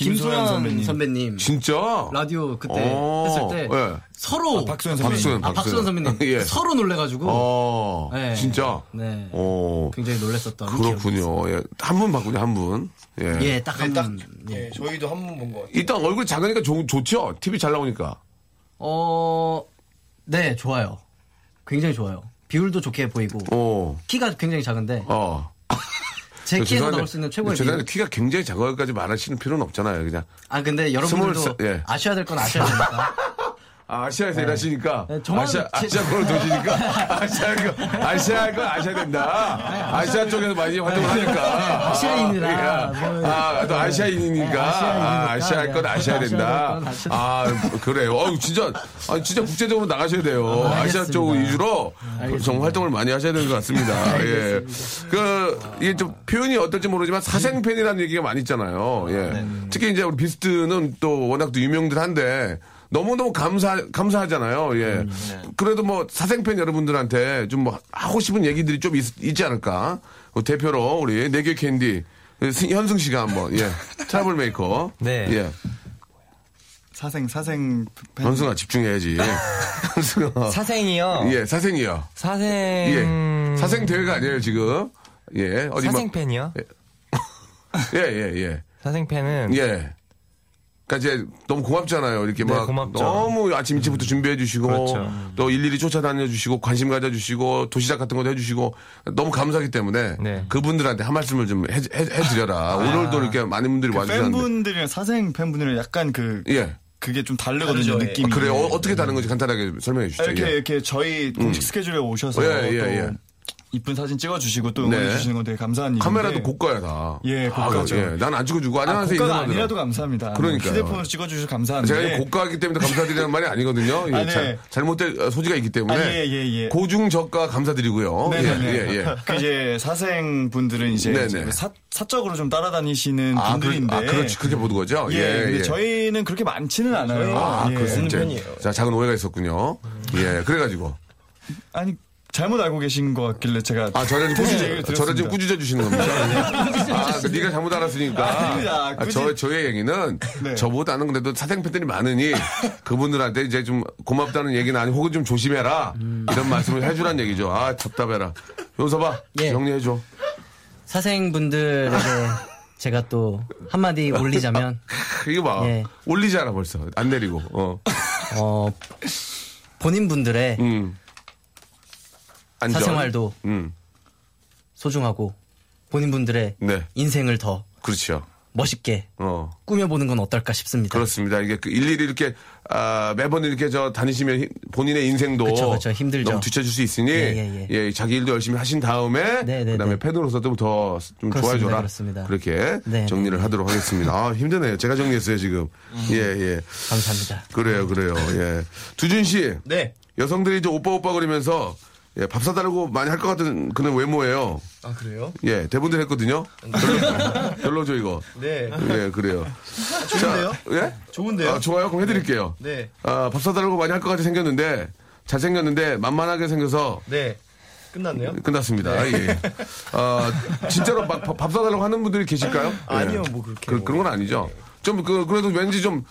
Speaker 8: 김소연 선배님.
Speaker 5: 선배님.
Speaker 1: 진짜?
Speaker 5: 라디오 그때
Speaker 1: 어,
Speaker 5: 했을 때
Speaker 1: 예.
Speaker 5: 서로
Speaker 8: 박소연 선배님.
Speaker 1: 박수현,
Speaker 5: 아, 박수현 선배님
Speaker 1: 예.
Speaker 5: 서로 놀래가지고
Speaker 1: 어,
Speaker 5: 네.
Speaker 1: 진짜?
Speaker 5: 네.
Speaker 1: 어,
Speaker 5: 굉장히 놀랬었던
Speaker 1: 그렇군요. 예. 한 분 봤군요, 한 분. 예.
Speaker 5: 예,
Speaker 11: 딱한딱
Speaker 5: 분. 예.
Speaker 11: 예, 저희도 한번본것 같아요.
Speaker 1: 일단 얼굴 작으니까 좋, 좋죠? TV 잘 나오니까.
Speaker 5: 어, 네, 좋아요. 굉장히 좋아요. 비율도 좋게 보이고
Speaker 1: 어,
Speaker 5: 키가 굉장히 작은데
Speaker 1: 어. 제저
Speaker 5: 키에서 나올 수 있는 최고의
Speaker 1: 죄송한데. 키가 굉장히 작아까지 말하시는 필요는 없잖아요, 그냥.
Speaker 5: 아 근데 여러분들도
Speaker 1: 살- 예.
Speaker 5: 아셔야 될 건 아셔야 됩니다.
Speaker 1: 아, 아시아에서 일하시니까.
Speaker 5: 네,
Speaker 1: 아시아,
Speaker 5: 제-
Speaker 1: 아시아권을 도시니까. 아시아, 거, 아시아 된다. 아시아 쪽에서 많이 활동을 하니까.
Speaker 5: 아시아인이라
Speaker 1: 아,
Speaker 5: 뭐-
Speaker 1: 아, 또 아시아인이니까.
Speaker 5: 네, 아시아인이니까.
Speaker 1: 아, 아시아 건
Speaker 5: 네,
Speaker 1: 아셔야 된다.
Speaker 5: 아,
Speaker 1: 그래요. 어우, 진짜, 아, 진짜 국제적으로 나가셔야 돼요.
Speaker 5: 아,
Speaker 1: 아시아. 쪽 위주로 정 활동을 많이 하셔야 되는 것 같습니다. 예. 그, 이게 좀 표현이 어떨지 모르지만 사생팬이라는 얘기가 많이 있잖아요. 예. 특히 이제 우리 비스트는 또 워낙 또 유명들 한데 너무너무 감사, 감사하잖아요. 예. 그래도 뭐 사생팬 여러분들한테 좀 뭐 하고 싶은 얘기들이 좀 있, 지 않을까. 그 대표로 우리 내교 캔디 스- 현승 씨가 한번, 예. 트러블 메이커.
Speaker 4: 네.
Speaker 1: 예.
Speaker 8: 사생 사생 팬.
Speaker 1: 현승아 집중해야지. 현승아.
Speaker 4: 사생이요.
Speaker 1: 예, 사생이요.
Speaker 4: 사생.
Speaker 1: 예. 사생 대회가 아니에요, 지금. 예. 어디 막-
Speaker 4: 사생팬이요?
Speaker 1: 예, 예, 예.
Speaker 4: 사생팬은
Speaker 1: 예. 그러니까 이제 너무 고맙잖아요. 이렇게
Speaker 4: 네,
Speaker 1: 막
Speaker 4: 고맙죠.
Speaker 1: 너무 아침 일찍부터 준비해 주시고
Speaker 4: 그렇죠.
Speaker 1: 또 일일이 쫓아다녀 주시고 관심 가져 주시고 도시락 같은 것도 해 주시고 너무 감사하기 때문에
Speaker 4: 네.
Speaker 1: 그분들한테 한 말씀을 좀 해 드려라. 오늘도 이렇게 많은 분들이
Speaker 8: 그
Speaker 1: 와 주셨는데.
Speaker 8: 팬분들이랑 사생 팬분들이랑 약간 그
Speaker 1: 예.
Speaker 8: 그게 좀 다르거든요
Speaker 11: 다르죠, 예.
Speaker 8: 느낌이.
Speaker 1: 아, 그래요. 어, 어떻게 다른 건지 간단하게 설명해 주시죠.
Speaker 8: 이렇게
Speaker 1: 예.
Speaker 8: 이렇게 저희 공식 스케줄에 오셔서
Speaker 1: 예, 예,
Speaker 8: 또
Speaker 1: 예.
Speaker 8: 이쁜 사진 찍어주시고 또 응원해
Speaker 1: 네.
Speaker 8: 주시는 건 되게 감사한 일인데
Speaker 1: 카메라도 고가야 다.
Speaker 8: 예,
Speaker 1: 아,
Speaker 8: 고가죠.
Speaker 1: 예. 난안 찍어주고
Speaker 8: 아,
Speaker 1: 안녕하세요
Speaker 8: 고가가
Speaker 1: 인사만
Speaker 8: 아니라도. 감사합니다.
Speaker 1: 그러니까요.
Speaker 8: 휴대폰으로 찍어주셔서 감사한데
Speaker 1: 제가 고가이기 때문에 감사드리는 말이 아니거든요. 예,
Speaker 8: 아, 네.
Speaker 1: 잘, 잘못된 소지가 있기 때문에
Speaker 8: 아, 예, 예, 예.
Speaker 1: 고중 저가 감사드리고요.
Speaker 8: 네네네.
Speaker 1: 예, 예, 예.
Speaker 8: 그 이제 사생 분들은 이제,
Speaker 1: 네네.
Speaker 8: 이제 사, 사적으로 좀 따라다니시는
Speaker 1: 아, 그,
Speaker 8: 분들인데.
Speaker 1: 아, 그렇지. 그렇게 보는 거죠?
Speaker 8: 예,
Speaker 1: 예, 예.
Speaker 8: 저희는 그렇게 많지는 않아요.
Speaker 1: 아,
Speaker 8: 예.
Speaker 1: 그렇습니다.
Speaker 11: 편이에요.
Speaker 1: 자, 작은 오해가 있었군요. 예, 그래가지고.
Speaker 8: 아니 잘못 알고 계신 것 같길래 제가
Speaker 1: 아, 저를 꾸짖어, 저를 지금. 꾸짖어 주시는 겁니다. 아, 그 네가 잘못 알았으니까.
Speaker 8: 아, 꾸짖-
Speaker 1: 저, 저의 얘기는
Speaker 8: 네.
Speaker 1: 저보다는 그래도 사생 팬들이 많으니 그분들한테 이제 좀 고맙다는 얘기는 아니 혹은 좀 조심해라. 이런 말씀을 해주란 얘기죠. 아, 답답해라. 용서봐.
Speaker 5: 예.
Speaker 1: 정리해 줘.
Speaker 5: 사생 분들에게 제가 또 한마디 올리자면
Speaker 1: 이거 봐.
Speaker 5: 예.
Speaker 1: 올리잖아, 벌써. 안 내리고. 어.
Speaker 5: 어 본인 분들의
Speaker 1: 음. 안전.
Speaker 5: 사생활도
Speaker 1: 음.
Speaker 5: 소중하고 본인분들의
Speaker 1: 네.
Speaker 5: 인생을 더
Speaker 1: 그렇죠.
Speaker 5: 멋있게
Speaker 1: 어.
Speaker 5: 꾸며보는 건 어떨까 싶습니다.
Speaker 1: 그렇습니다. 이게 그 일일이 이렇게 아, 매번 이렇게 저 다니시면 힘- 본인의 인생도
Speaker 5: 그쵸, 그쵸. 힘들죠.
Speaker 1: 너무 뒤처질 수 있으니
Speaker 5: 예, 예, 예.
Speaker 1: 자기 일도 열심히 하신 다음에
Speaker 5: 네, 네,
Speaker 1: 그다음에
Speaker 5: 네.
Speaker 1: 팬으로서도 더좀
Speaker 5: 그렇습니다,
Speaker 1: 좋아해줘라.
Speaker 5: 그렇습니다.
Speaker 1: 그렇게
Speaker 5: 네,
Speaker 1: 정리를
Speaker 5: 네.
Speaker 1: 하도록 하겠습니다. 아, 힘드네요. 제가 정리했어요 지금. 예 예.
Speaker 5: 감사합니다.
Speaker 1: 그래요 그래요. 예. 두준 씨.
Speaker 11: 네.
Speaker 1: 여성들이 이제 오빠 오빠 그러면서 예, 밥 사달라고 많이 할 것 같은 그런 외모예요.
Speaker 11: 아 그래요?
Speaker 1: 예, 대본들 했거든요. 별로, 별로죠 이거.
Speaker 11: 네.
Speaker 1: 예, 그래요.
Speaker 11: 좋은데요?
Speaker 1: 자, 예?
Speaker 11: 좋은데요?
Speaker 1: 아, 좋아요. 그럼 해드릴게요.
Speaker 11: 네.
Speaker 1: 아, 밥 사달라고 많이 할 것 같이 생겼는데, 잘생겼는데, 만만하게 생겨서
Speaker 11: 네. 끝났네요.
Speaker 1: 끝났습니다. 예. 아, 진짜로 막 밥, 밥 사달라고 하는 분들이 계실까요?
Speaker 11: 아니요,
Speaker 1: 예.
Speaker 11: 뭐 그렇게
Speaker 1: 그,
Speaker 11: 뭐.
Speaker 1: 그런 건 아니죠. 좀, 그, 그래도 왠지 좀,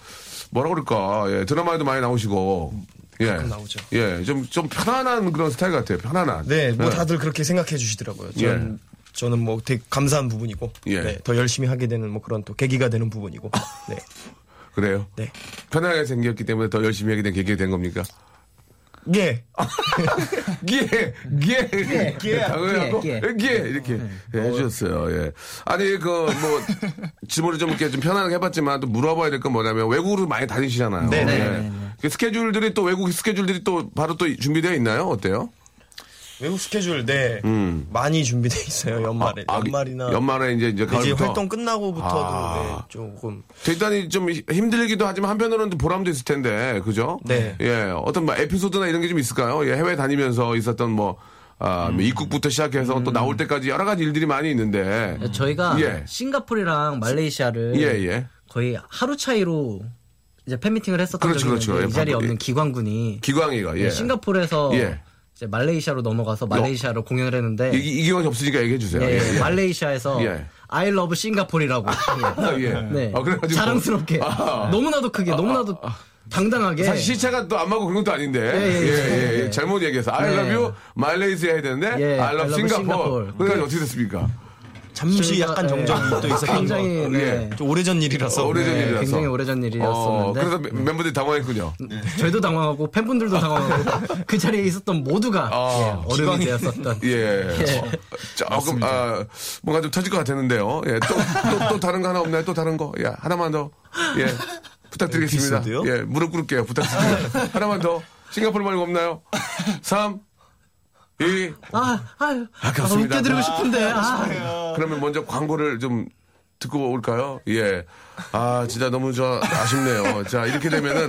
Speaker 1: 뭐라 그럴까. 예, 드라마에도 많이 나오시고. 예.
Speaker 11: 가끔 나오죠.
Speaker 1: 예, 좀, 좀 편안한 그런 스타일 같아요. 편안한.
Speaker 11: 네, 뭐
Speaker 1: 예.
Speaker 11: 다들 그렇게 생각해 주시더라고요. 전, 저는 뭐 되게 감사한 부분이고,
Speaker 1: 예.
Speaker 11: 네, 더 열심히 하게 되는 뭐 그런 또 계기가 되는 부분이고, 네.
Speaker 1: 그래요?
Speaker 11: 네.
Speaker 1: 편하게 생겼기 때문에 더 열심히 하게 된 계기가 된 겁니까?
Speaker 11: 예.
Speaker 1: 예, 예, 예, 당연하고,
Speaker 5: 예,
Speaker 1: 예, 이렇게 예, 해주셨어요. 예. 아니, 그, 뭐, 질문을 좀 이렇게 좀 편안하게 해 봤지만 또 물어봐야 될 건 뭐냐면 외국으로 많이 다니시잖아요.
Speaker 11: 네, 네,
Speaker 1: 예.
Speaker 5: 네, 네.
Speaker 1: 그 스케줄들이 또 외국 스케줄들이 또 바로 또 준비되어 있나요? 어때요?
Speaker 11: 외국 스케줄, 네.
Speaker 1: 음.
Speaker 11: 많이 준비돼 있어요, 연말에.
Speaker 1: 아,
Speaker 11: 연말이나.
Speaker 1: 연말에 이제 이제
Speaker 11: 이제 활동 끝나고부터도
Speaker 1: 아.
Speaker 11: 네, 조금.
Speaker 1: 대단히 좀 힘들기도 하지만 한편으로는 또 보람도 있을 텐데, 그죠?
Speaker 11: 네.
Speaker 1: 예, 어떤 뭐 에피소드나 이런 게 좀 있을까요? 예, 해외 다니면서 있었던 뭐, 아,
Speaker 11: 음.
Speaker 1: 뭐 입국부터 시작해서 또 나올 때까지 여러 가지 일들이 많이 있는데.
Speaker 5: 저희가
Speaker 1: 예.
Speaker 5: 싱가포르랑 말레이시아를
Speaker 1: 예, 예.
Speaker 5: 거의 하루 차이로 이제 팬미팅을 했었던
Speaker 1: 그렇죠,
Speaker 5: 적이
Speaker 1: 그렇죠.
Speaker 5: 있는데
Speaker 1: 예,
Speaker 5: 이 자리에
Speaker 1: 바로,
Speaker 5: 없는
Speaker 1: 예.
Speaker 5: 기광군이
Speaker 1: 기광이가, 예.
Speaker 5: 네, 싱가포르에서
Speaker 1: 예.
Speaker 5: 이제 말레이시아로 넘어가서 말레이시아로 공연을 했는데
Speaker 1: 이, 이 기광이 없으니까 얘기해 주세요.
Speaker 5: 예,
Speaker 1: 예, 예.
Speaker 5: 말레이시아에서
Speaker 1: 예.
Speaker 5: I love 싱가포르라고
Speaker 1: 아, 예.
Speaker 5: 네.
Speaker 1: 아, 그래가지고.
Speaker 5: 자랑스럽게
Speaker 1: 아.
Speaker 5: 너무나도 크게 너무나도 당당하게
Speaker 1: 사실 시차가 또 안 맞고 그런 것도 아닌데. 예,
Speaker 5: 예,
Speaker 1: 예,
Speaker 5: 예,
Speaker 1: 예.
Speaker 5: 예.
Speaker 1: 잘못 얘기해서. I
Speaker 5: 네.
Speaker 1: love you, 말레이시아 해야 되는데.
Speaker 5: 예,
Speaker 1: I love
Speaker 5: I love
Speaker 1: 싱가포르.
Speaker 5: 싱가포르.
Speaker 1: 그래가지고 어떻게 됐습니까?
Speaker 11: 잠시 약간
Speaker 5: 예,
Speaker 11: 정적이 또 있었던
Speaker 5: 굉장히
Speaker 11: 거.
Speaker 5: 네.
Speaker 11: 좀 오래전 일이라서.
Speaker 1: 오래전
Speaker 11: 네.
Speaker 1: 일이라서.
Speaker 5: 굉장히 오래전
Speaker 1: 어,
Speaker 5: 일이었었는데
Speaker 1: 그래서 멤- 멤버들이 당황했군요.
Speaker 5: 저희도 당황하고 팬분들도 당황하고 그 자리에 있었던 모두가
Speaker 1: 아,
Speaker 5: 예, 얼음이 되었었던
Speaker 1: 예.
Speaker 5: 예.
Speaker 1: 어, 조금, 아, 뭔가 좀 터질 것 같았는데요. 예. 또, 또, 또 다른 거 하나 없나요? 또 다른 거? 예. 하나만 더. 예. 부탁드리겠습니다.
Speaker 11: 에피소드요?
Speaker 1: 예. 무릎 꿇을게요. 부탁드립니다. 하나만 더. 싱가포르 말고 없나요? 3, 2,
Speaker 5: 아, 아유, 아,
Speaker 1: 아깝습니다.
Speaker 5: 웃겨드리고 싶은데 아,
Speaker 1: 그러면 먼저 광고를 좀 듣고 올까요? 예. 아, 진짜 너무 저 아쉽네요. 자, 이렇게 되면은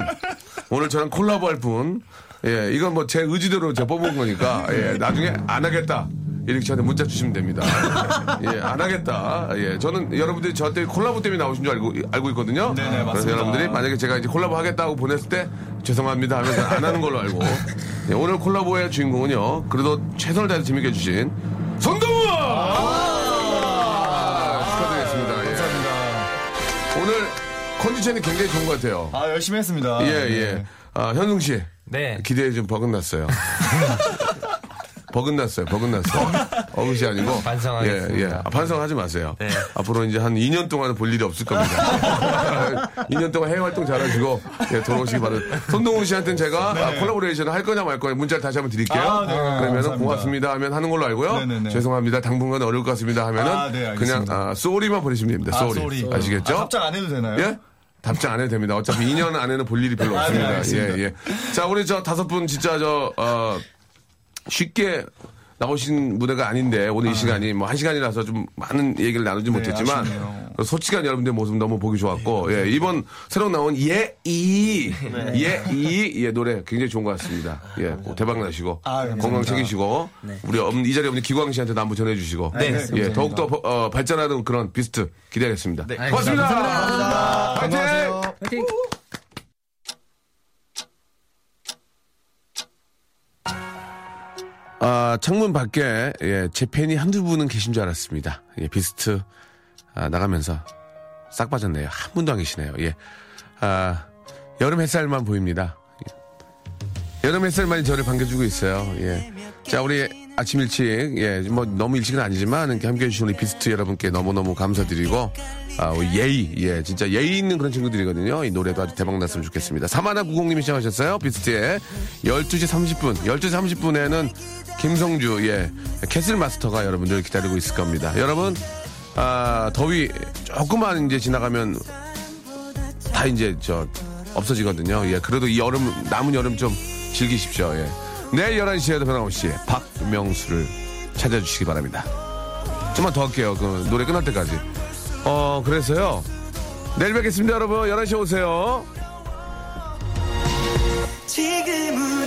Speaker 1: 오늘 저랑 콜라보 할 분. 예, 이건 뭐 제 의지대로 제가 뽑은 거니까. 예, 나중에 안 하겠다. 이렇게 저한테 문자 주시면 됩니다. 예, 안 하겠다. 예, 저는 여러분들이 저한테 콜라보 때문에 나오신 줄 알고, 알고 있거든요.
Speaker 8: 네네,
Speaker 1: 그래서
Speaker 8: 맞습니다.
Speaker 1: 여러분들이 만약에 제가 이제 콜라보 하겠다고 보냈을 때 죄송합니다 하면서 안 하는 걸로 알고. 예, 오늘 콜라보의 주인공은요. 그래도 최선을 다해서 재밌게 해주신 손동우! 아, 축하드리겠습니다. 예. 오늘 컨디션이 굉장히 좋은 것 같아요.
Speaker 8: 아, 열심히 했습니다.
Speaker 1: 예, 예. 아, 현승 씨.
Speaker 4: 네.
Speaker 1: 기대에 좀 버긋났어요. 버긋났어요, 버긋났어요. 어긋이 아니고.
Speaker 4: 반성하겠습니다.
Speaker 1: 예, 예. 아, 반성하지 마세요.
Speaker 4: 네.
Speaker 1: 앞으로 이제 한 2년 동안은 볼 일이 없을 겁니다. 2년 동안 해외 활동 잘하시고, 예, 돌아오시기 바랍니다. 손동운 씨한테는 제가 아, 콜라보레이션을 할 거냐 말 거냐 문자를 다시 한번 드릴게요.
Speaker 8: 아, 네.
Speaker 1: 그러면
Speaker 8: 감사합니다.
Speaker 1: 고맙습니다 하면 하는 걸로 알고요.
Speaker 8: 네네네.
Speaker 1: 죄송합니다. 당분간 어려울 것 같습니다 하면은
Speaker 8: 아, 네,
Speaker 1: 그냥
Speaker 8: 알겠습니다.
Speaker 1: 아, sorry만 보내시면 됩니다.
Speaker 8: 아, sorry. Sorry.
Speaker 1: 아시겠죠?
Speaker 8: 아, 답장 안 해도 되나요?
Speaker 1: 예? 답장 안 해도 됩니다. 어차피 2년 안에는 볼 일이 별로
Speaker 8: 아, 네,
Speaker 1: 없습니다. 예, 예. 자, 우리 저 다섯 분 진짜 저, 어, 쉽게 나오신 무대가 아닌데 오늘 이 시간이 뭐 한 시간이라서 좀 많은 얘기를 나누지 못했지만
Speaker 8: 네, 아쉽네요.
Speaker 1: 솔직한 여러분들의 모습 너무 보기 좋았고 예, 이번 새로 나온 예이 예이 예 노래 굉장히 좋은 것 같습니다. 예, 꼭 대박 나시고
Speaker 8: 아, 감사합니다.
Speaker 1: 건강 챙기시고 우리 엄- 이 자리에 없는 기광 씨한테도 한번 전해주시고
Speaker 8: 네,
Speaker 1: 예,
Speaker 8: 감사합니다.
Speaker 1: 더욱 더 어, 발전하는 그런 비스트 기대하겠습니다.
Speaker 8: 네.
Speaker 1: 고맙습니다.
Speaker 8: 감사합니다.
Speaker 1: 화이팅!
Speaker 8: 안녕하세요.
Speaker 5: 파이팅!
Speaker 1: 아, 창문 밖에, 예, 제 팬이 한두 분은 계신 줄 알았습니다. 예, 비스트, 아, 나가면서 싹 빠졌네요. 한 분도 안 계시네요. 예. 아, 여름 햇살만 보입니다. 예. 여름 햇살만이 저를 반겨주고 있어요. 예. 자, 우리 아침 일찍, 예, 뭐 너무 일찍은 아니지만 함께 해주신 우리 비스트 여러분께 너무너무 감사드리고, 아, 예의, 예, 진짜 예의 있는 그런 친구들이거든요. 이 노래도 아주 대박 났으면 좋겠습니다. 사마나 90님이 시작하셨어요. 비스트의 12시 30분. 12시 30분에는 김성주, 예, 캐슬 마스터가 여러분들 기다리고 있을 겁니다. 여러분, 아, 더위 조금만 이제 지나가면 다 이제 저 없어지거든요. 예, 그래도 이 여름 남은 여름 좀 즐기십시오. 예. 내일 11시에도 변함없이 박명수를 찾아주시기 바랍니다. 좀만 더 할게요. 그 노래 끝날 때까지. 어, 그래서요. 내일 뵙겠습니다, 여러분. 11시에 오세요.
Speaker 10: 지금